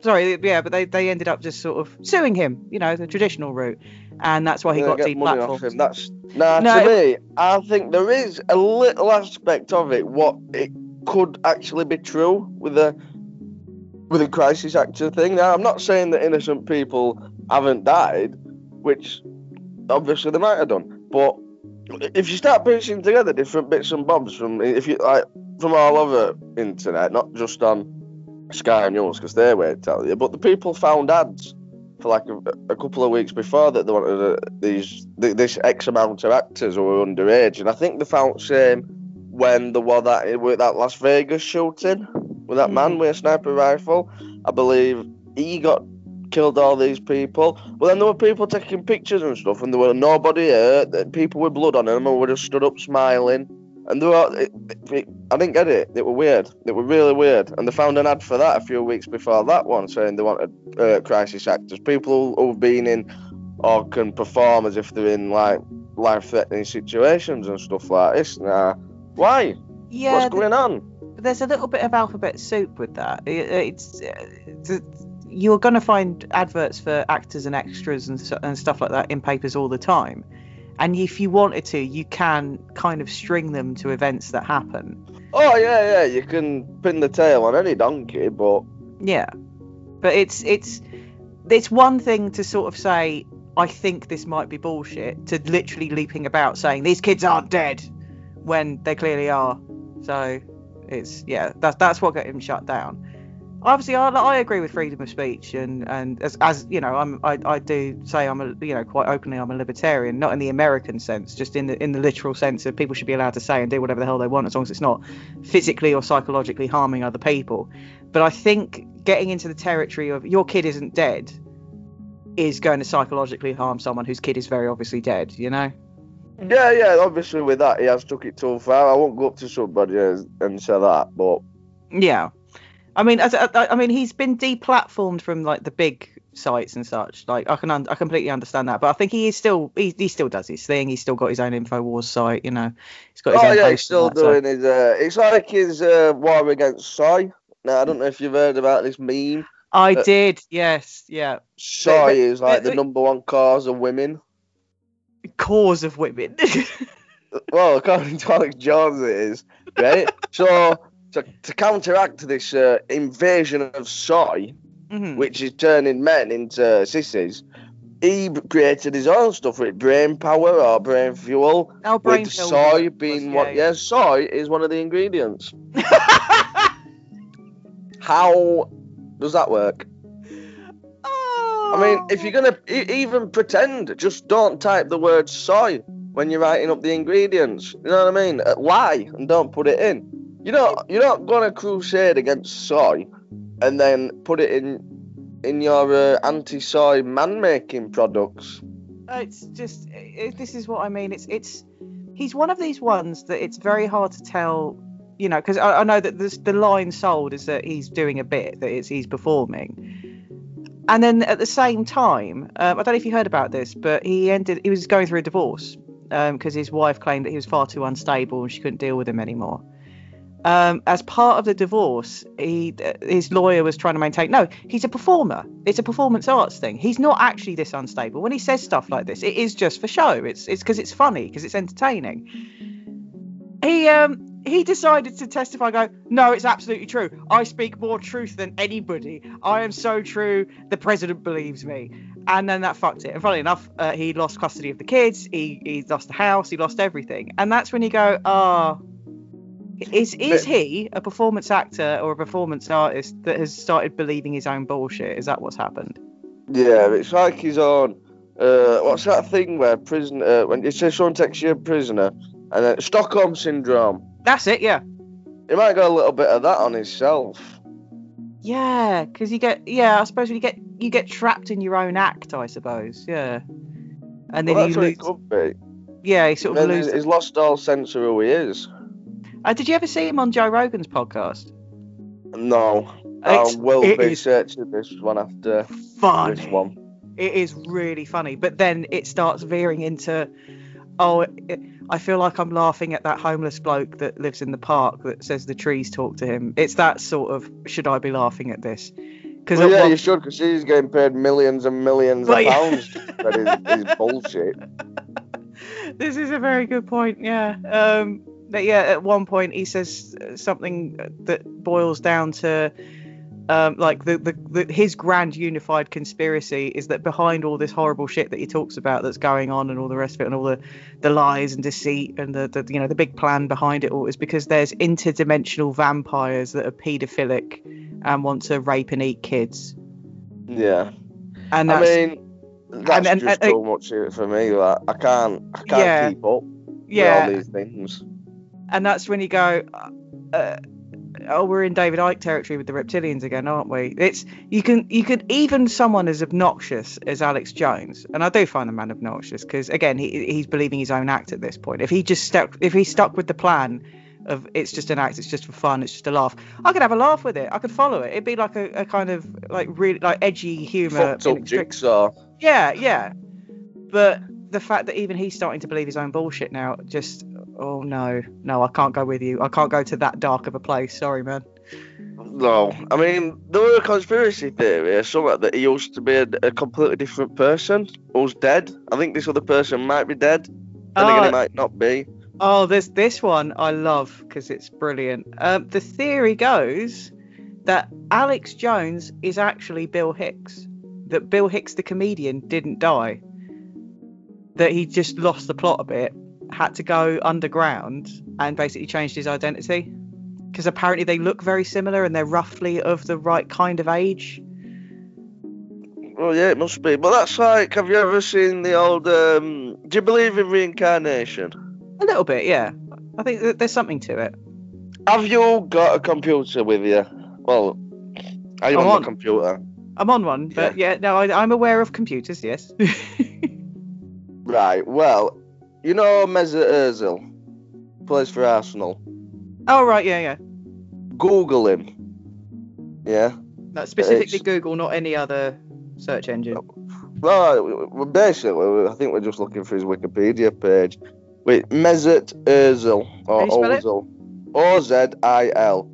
sorry, yeah, but they, they ended up just sort of suing him, you know, the traditional route, and that's why he got get money off deplatformed. That's nah. No, to me, I think there is a little aspect of it what it could actually be true with a with a crisis actor thing. Now, I'm not saying that innocent people haven't died, which obviously they might have done, but if you start piecing together different bits and bobs from if you like from all over internet, not just on Sky News because they will tell you, but the people found ads for like a, a couple of weeks before that they wanted uh, these th- this X amount of actors who were underage, and I think they found same when there was that with that Las Vegas shooting with that man with a sniper rifle. I believe he got killed all these people. Well, then there were people taking pictures and stuff, and there were nobody hurt. People with blood on them, and were just stood up smiling. And they were, it, it, I didn't get it. It were weird. It were really weird. And they found an ad for that a few weeks before that one, saying they wanted uh, crisis actors, people who've been in or can perform as if they're in like life-threatening situations and stuff like this. Nah, why? Yeah, What's going on? there's a little bit of alphabet soup with that. It, it's, uh, you're going to find adverts for actors and extras and, and stuff like that in papers all the time. And if you wanted to, you can kind of string them to events that happen. Oh yeah, yeah. You can pin the tail on any donkey, but Yeah, but it's it's it's one thing to sort of say I think this might be bullshit to literally leaping about saying these kids aren't dead when they clearly are. So it's yeah, that's that's what got him shut down. Obviously, I, I agree with freedom of speech, and and as, as you know, I'm I, I do say I'm a you know quite openly I'm a libertarian, not in the American sense, just in the in the literal sense of people should be allowed to say and do whatever the hell they want as long as it's not physically or psychologically harming other people. But I think getting into the territory of your kid isn't dead is going to psychologically harm someone whose kid is very obviously dead. You know. yeah, yeah. Obviously, with that, he has took it too far. I won't go up to somebody and and say that, but Yeah, I mean, as, I, I mean, he's been deplatformed from like the big sites and such. Like, I can, un- I completely understand that, but I think he is still, he, he still does his thing. He's still got his own Infowars site. You know, he's got his oh yeah, he's still and that, so- doing his. Uh, it's like his uh, war against soy. Now I don't know if you've heard about this meme. I uh, did, yes, yeah. Soy is like the number one cause of women. Cause of women. Well, according to Alex Jones, it is right. so to, to counteract this uh, invasion of soy, Mhm. which is turning men into sissies, he created his own stuff with brain power or brain fuel. Our brain with soy being what? yeah. Soy is one of the ingredients. How does that work? Oh. I mean, if you're gonna even pretend, just don't type the word soy when you're writing up the ingredients. You know what I mean? Uh, lie and don't put it in. You know, you're not gonna crusade against soy and then put it in in your uh, anti-soy man-making products. it's just it, this is what I mean. It's it's he's one of these ones that it's very hard to tell. You know, because I, I know that this, the line sold is that he's doing a bit, that it's he's performing, and then at the same time, um, I don't know if you heard about this, but he ended. He was going through a divorce because his wife claimed that he was far too unstable and she couldn't deal with him anymore. Um, as part of the divorce, he his lawyer was trying to maintain. No, he's a performer. It's a performance arts thing. He's not actually this unstable. When he says stuff like this, it is just for show. It's it's because it's funny, because it's entertaining. He um he decided to testify. Go, no, it's absolutely true. I speak more truth than anybody. I am so true. The president believes me. And then that fucked it. And funny enough, uh, he lost custody of the kids. He he lost the house. He lost everything. And that's when you go, ah. Is is he a performance actor or a performance artist that has started believing his own bullshit? Is that what's happened? Yeah, it's like his own. Uh, what's that thing where prison? Uh, when it says someone takes you a prisoner, and then Stockholm syndrome. That's it, yeah. He might got a little bit of that on himself. Yeah, because you get yeah, I suppose you get you get trapped in your own act, I suppose. Yeah, and then Well, you that's what lose. it could be. Yeah, you sort of Then lose. he's, he's lost all sense of who he is. Uh, did you ever see him on Joe Rogan's podcast? No, I will be is searching this one after Funny. this one. It is really funny, but then it starts veering into, oh, it, I feel like I'm laughing at that homeless bloke that lives in the park that says the trees talk to him. It's that sort of should I be laughing at this? Because Well, yeah, you should, because he's getting paid millions and millions Well, of yeah. pounds for his, his bullshit. this is a very good point. Yeah. Um. But yeah. At one point, he says uh, something that boils down to. Um, like the, the, the his grand unified conspiracy is that behind all this horrible shit that he talks about that's going on and all the rest of it and all the, the lies and deceit and the, the you know the big plan behind it all is because there's interdimensional vampires that are paedophilic and want to rape and eat kids. Yeah. And I mean, that's and- just and- too much for me. Like, I can't, I can't Yeah. keep up yeah, with all these things. And that's when you go, uh, oh, we're in David Icke territory with the reptilians again, aren't we? It's you can you could even someone as obnoxious as Alex Jones, and I do find the man obnoxious because again he he's believing his own act at this point. If he just stuck if he stuck with the plan of it's just an act, it's just for fun, it's just a laugh, I could have a laugh with it. I could follow it. It'd be like a, a kind of like really like edgy. Fucked jigsaw. yeah, yeah. But the fact that even he's starting to believe his own bullshit now, just oh no, no, I can't go with you. I can't go to that dark of a place. Sorry, man. No, I mean there were a conspiracy theory or something that he used to be a, a completely different person who's dead. I think this other person might be dead. Again, Oh. he might not be. Oh, this this one I love because it's brilliant. Um, the theory goes that Alex Jones is actually Bill Hicks. That Bill Hicks, the comedian, didn't die. That he just lost the plot a bit, had to go underground, and basically changed his identity. Because apparently they look very similar and they're roughly of the right kind of age. Well, yeah, it must be. But that's like, have you ever seen the old? Um, do you believe in reincarnation? A little bit, yeah. I think there's something to it. Have you got a computer with you? Well, are you I'm on, on. the computer? I'm on one, but yeah, no, I, I'm aware of computers, yes. Right. Well, you know Mesut Ozil plays for Arsenal. oh, right, yeah, yeah. Google him. Yeah. No, specifically It's- Google, not any other search engine. Well, we- basically, I think we're just looking for his Wikipedia page. Wait, Mesut Ozil or Can you spell it? Ozil. O Z I L.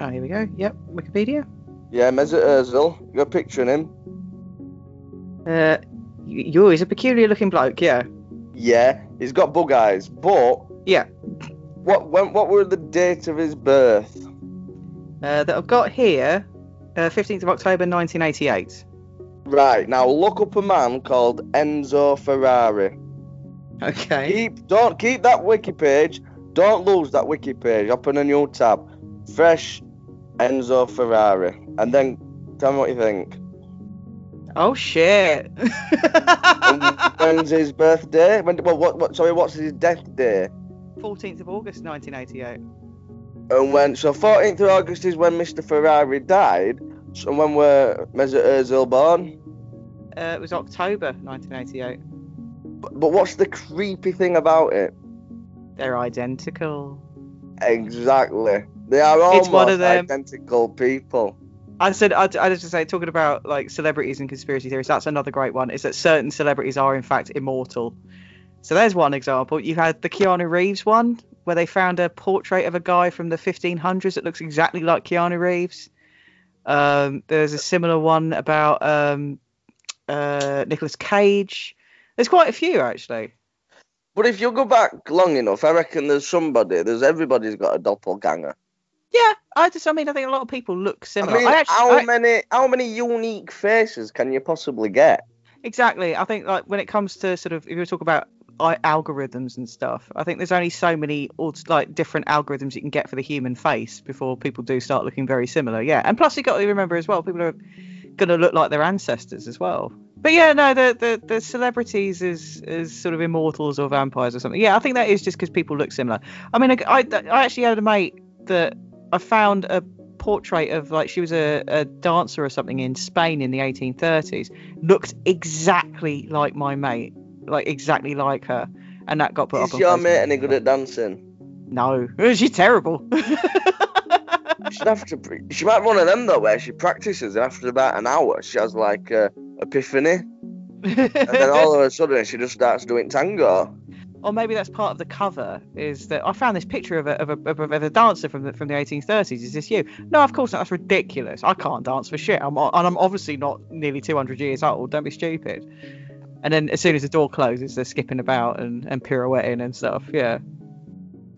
Oh, here we go. Yep, Wikipedia. Yeah, Mesut Ozil. You got a picture of him? Uh, y- you're he's a peculiar looking bloke, yeah. Yeah. He's got bug eyes, but Yeah. what when what were the date of his birth? Uh, that I've got here, uh, 15th of October 1988. Right now, look up a man called Enzo Ferrari. Okay. Keep don't keep that wiki page. Don't lose that wiki page. Open a new tab. Fresh Enzo Ferrari, and then tell me what you think. Oh, shit. When's his birthday? When? Well, what? What? Sorry, what's his death day? 14th of August 1988. And when? So 14th of August is when Mr. Ferrari died. So when were Mesut Ozil born? Uh, it was October 1988. But, but what's the creepy thing about it? They're identical. Exactly. They are almost It's one of them- identical people. I said, I, I just say, talking about like celebrities and conspiracy theories, that's another great one. Is that certain celebrities are in fact immortal. So there's one example. You had the Keanu Reeves one, where they found a portrait of a guy from the 1500s that looks exactly like Keanu Reeves. Um, there's a similar one about um, uh, Nicolas Cage. There's quite a few actually. But if you go back long enough, I reckon there's somebody. There's everybody's got a doppelganger. Yeah, I just, I mean, I think a lot of people look I similar. mean, actually, how I- many how many unique faces can you possibly get? Exactly. I think like when it comes to sort of if you talk about I- algorithms and stuff, I think there's only so many like different algorithms you can get for the human face before people do start looking very similar. Yeah, and plus you got to remember as well, people are going to look like their ancestors as well. But yeah, no, the the, the celebrities is is sort of immortals or vampires or something. Yeah, I think that is just because people look similar. I mean, I, I I actually had a mate that I found a portrait of like she was a, a dancer or something in Spain in the 1830s looked exactly like my mate like exactly like her and that got put Is up on your mate any good at dancing? no she's terrible She'd have to. Pre- she might be one of them though, where she practices and after about an hour, she has like a epiphany, and then all of a sudden she just starts doing tango. Or maybe that's part of the cover is that I found this picture of a, of a, of a, dancer from the from the 1830s. Is this you? No, of course not. That's ridiculous. I can't dance for shit. I'm and I'm obviously not nearly 200 years old. Don't be stupid. And then as soon as the door closes, they're skipping about and, and pirouetting and stuff. Yeah.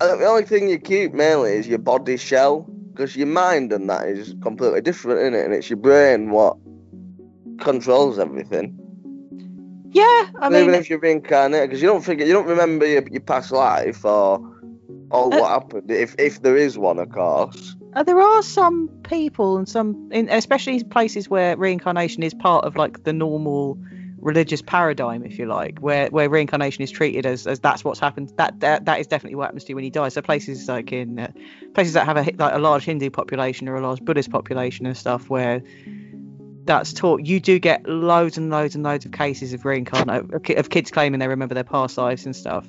Uh, the only thing you keep mainly is your body shell, because your mind and that is completely different, isn't it? And it's your brain what controls everything. Yeah, I mean, Even if you're reincarnated, because you don't forget, you don't remember your, your past life or or Uh, what happened, if if there is one, of course. Uh, there are some people and some, in, especially places where reincarnation is part of like the normal religious paradigm, if you like, where where reincarnation is treated as, as that's what's happened. That, that that is definitely what happens to you when you die. So places like in uh, places that have a like a large Hindu population or a large Buddhist population and stuff, where that's taught, you do get loads and loads and loads of cases of reincarnation of kids claiming they remember their past lives and stuff.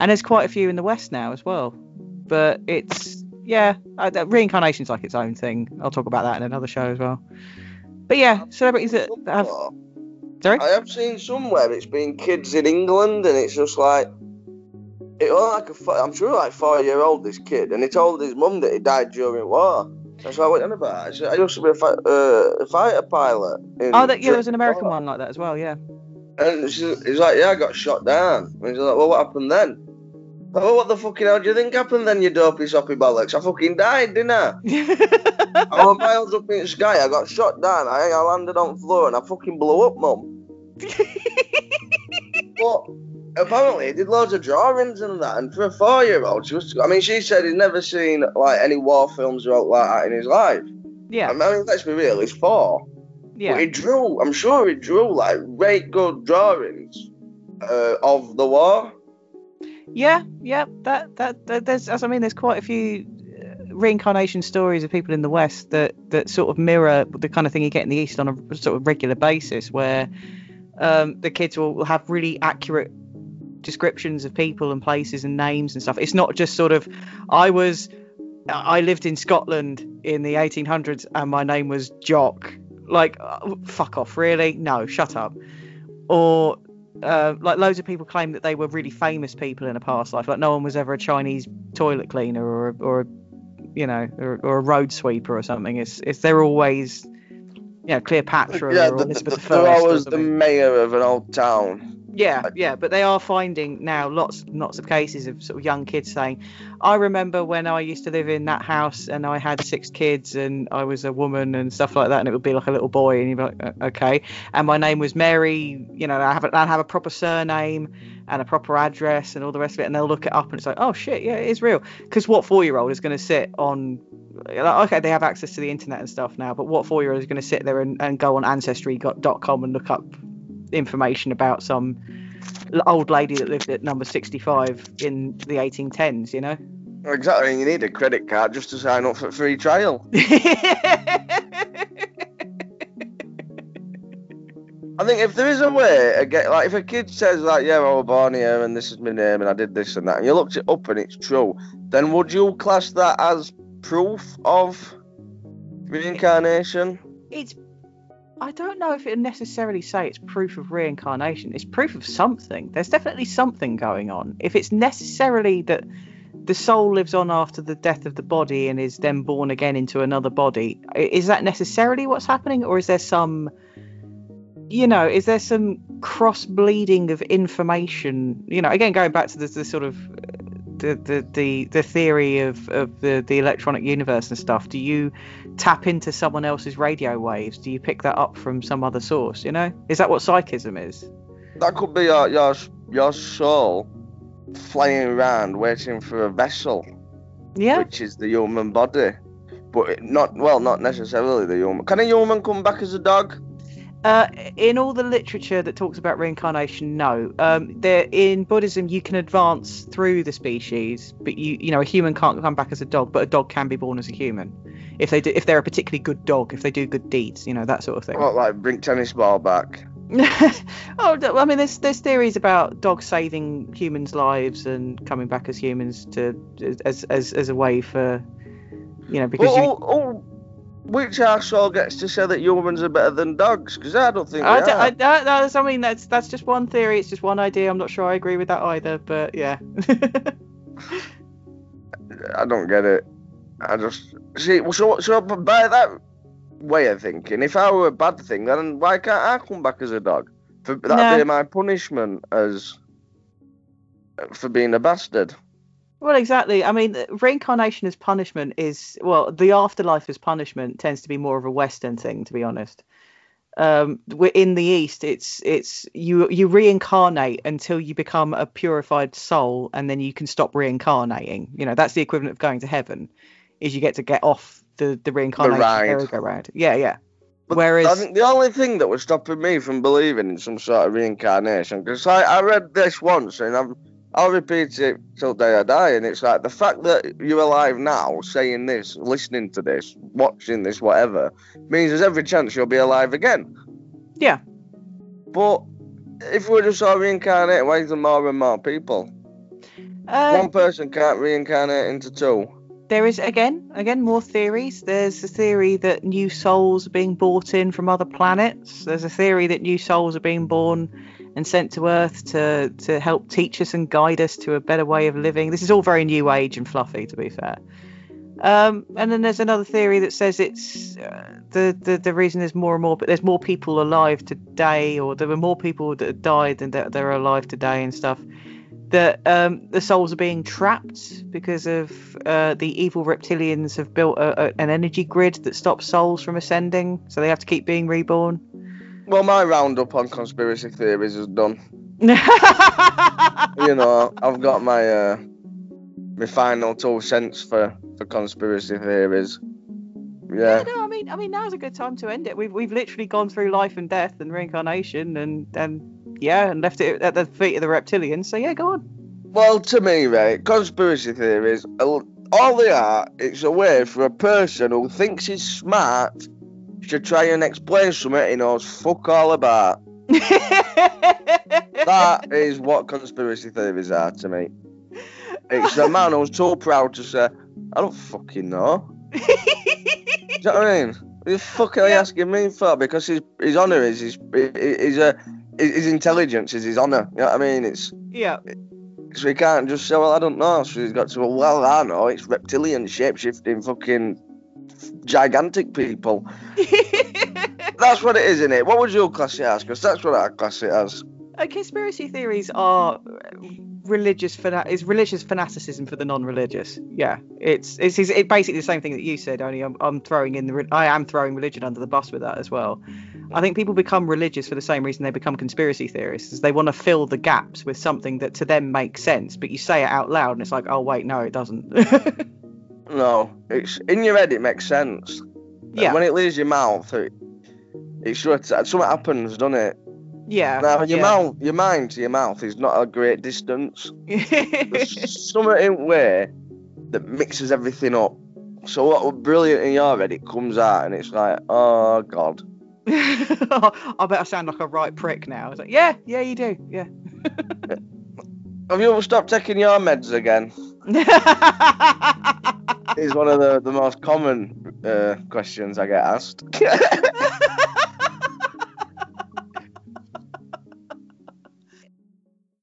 And there's quite a few in the West now as well. But it's yeah, reincarnation's like its own thing. I'll talk about that in another show as well. But yeah, celebrities that have Sorry? I have seen somewhere it's been kids in England, and it's just like it was like a, I'm sure like four year old this kid, and he told his mum that he died during war. That's what I went on about. I used to be a, fi- uh, a fighter pilot. oh, that, yeah, there was an American one like that as well, yeah. And he's like, yeah, I got shot down. And he's like, well, what happened then? Oh, what the fucking hell do you think happened then, you dopey soppy bollocks? I fucking died, didn't I? I was miles up in the sky, I got shot down, I, I landed on the floor and I fucking blew up, mum. but apparently he did loads of drawings and that, and for a four year old, she was, I mean, she said he'd never seen like any war films or like that in his life. Yeah. I mean, let's be real, he's four. Yeah. But he drew, I'm sure he drew like great good drawings uh, of the war. Yeah, yeah, that, that, that there's as I mean, there's quite a few uh, reincarnation stories of people in the West that that sort of mirror the kind of thing you get in the East on a sort of regular basis, where um, the kids will have really accurate descriptions of people and places and names and stuff. It's not just sort of, I was, I lived in Scotland in the 1800s and my name was Jock. Like, uh, fuck off, really? No, shut up. Or uh, like loads of people claim that they were really famous people in a past life. Like no one was ever a Chinese toilet cleaner or or a, you know or, or a road sweeper or something. It's it's they're always you know Cleopatra yeah, or the, Elizabeth the, the, They're always the mayor of an old town. Yeah, yeah, but they are finding now lots lots of cases of sort of young kids saying, "I remember when I used to live in that house and I had six kids and I was a woman and stuff like that, and it would be like a little boy, and you'd be like, okay, and my name was Mary, you know, I have a, I have a proper surname and a proper address and all the rest of it, and they'll look it up and it's like, oh shit, yeah, it is real, because what four year old is going to sit on okay, they have access to the internet and stuff now, but what four year old is going to sit there and, and go on ancestry.com and look up information about some old lady that lived at number 65 in the 1810s, you know? Exactly, you need a credit card just to sign up for free trial. I think if there is a way get, like, if a kid says, like, yeah, I was born here and this is my name and I did this and that, and you looked it up and it's true, then would you class that as proof of reincarnation? It's I don't know if it necessarily say it's proof of reincarnation. It's proof of something. There's definitely something going on. If it's necessarily that the soul lives on after the death of the body and is then born again into another body, is that necessarily what's happening, or is there some, you know, is there some cross bleeding of information? You know, again going back to the, the sort of the, the the the theory of of the the electronic universe and stuff do you tap into someone else's radio waves? Do you pick that up from some other source you know? Is that what psychism is? That could be your your, your soul flying around waiting for a vessel yeah. which is the human body. But not well not necessarily the human. Can a human come back as a dog uh, in all the literature that talks about reincarnation, no. Um, there in Buddhism, you can advance through the species, but you you know a human can't come back as a dog, but a dog can be born as a human if they do if they're a particularly good dog, if they do good deeds, you know that sort of thing. What like bring tennis ball back? oh, I mean, there's there's theories about dogs saving humans' lives and coming back as humans to as as as a way for you know because well, you. All, all which arsehole gets to say that humans are better than dogs? Because I don't think I, I, I, I, mean, that's that's just one theory. It's just one idea. I'm not sure I agree with that either. But yeah. I don't get it. I just see. Well so, so by that way of thinking, if I were a bad thing, then why can't I come back as a dog? For that no. be my punishment as for being a bastard. Well, exactly. I mean, reincarnation as punishment is well, the afterlife as punishment tends to be more of a Western thing, to be honest. Um, in the East, it's it's you you reincarnate until you become a purified soul, and then you can stop reincarnating. You know, that's the equivalent of going to heaven. is you get to get off the the reincarnation ride. merry-go-round. Yeah, yeah. But Whereas- I think the only thing that was stopping me from believing in some sort of reincarnation, because I, I read this once and I'm, I'll repeat it till day I die, and it's like the fact that you're alive now, saying this, listening to this, watching this, whatever, means there's every chance you'll be alive again. Yeah. But if we're just all reincarnate, why is there more and more people? Uh, One person can't reincarnate into two. there is again, again more theories. There's a theory that new souls are being brought in from other planets. There's a theory that new souls are being born and sent to Earth to to help teach us and guide us to a better way of living. This is all very new age and fluffy, to be fair. Um, and then there's another theory that says it's uh, the, the the reason there's more and more, but there's more people alive today, or there were more people that died than that that are alive today and stuff. That um, the souls are being trapped because of uh, the evil reptilians have built a, a, an energy grid that stops souls from ascending, so they have to keep being reborn. Well, my roundup on conspiracy theories is done. you know, I've got my uh, my final two cents for, for conspiracy theories. Yeah, Yeah. no, I mean, I mean, now's a good time to end it. We've we've literally gone through life and death and reincarnation and and yeah, and left it at the feet of the reptilians. So yeah, go on. Well, to me, right, conspiracy theories, all they are, it's a way for a person who thinks he's smart to try and explain something he knows fuck all about. That is what conspiracy theories are to me. It's a man who's too proud to say, I don't fucking know. Do you know what I mean? What the fuck are you Yeah. asking me for? Because his his honour is his his, uh, his his intelligence is his honour. You know what I mean? It's yeah. so he can't just say, well, I don't know. So he's got to, well, I know. It's reptilian, shape-shifting, fucking gigantic people. That's what it is, isn't it? What would your class it as? Because that's what I class it as. Uh, conspiracy theories are religious fana- is religious fanaticism for the non-religious. Yeah, it's it's, it's basically the same thing that you said. Only I'm, I'm throwing in the I am throwing religion under the bus with that as well. I think people become religious for the same reason they become conspiracy theorists. Is they want to fill the gaps with something that to them makes sense, but you say it out loud and it's like, oh wait, no, it doesn't. No, it's in your head. It makes sense. yeah, When it leaves your mouth, it, it's sure something happens, doesn't it? yeah. Now your yeah. mouth, your mind to your mouth is not a great distance. There's something in way that mixes everything up. So what was brilliant in your head, it comes out and it's like, oh god. I bet I sound like a right prick now. It's like, yeah, yeah, you do, yeah. Have you ever stopped taking your meds again? Is one of the, the most common uh, questions I get asked.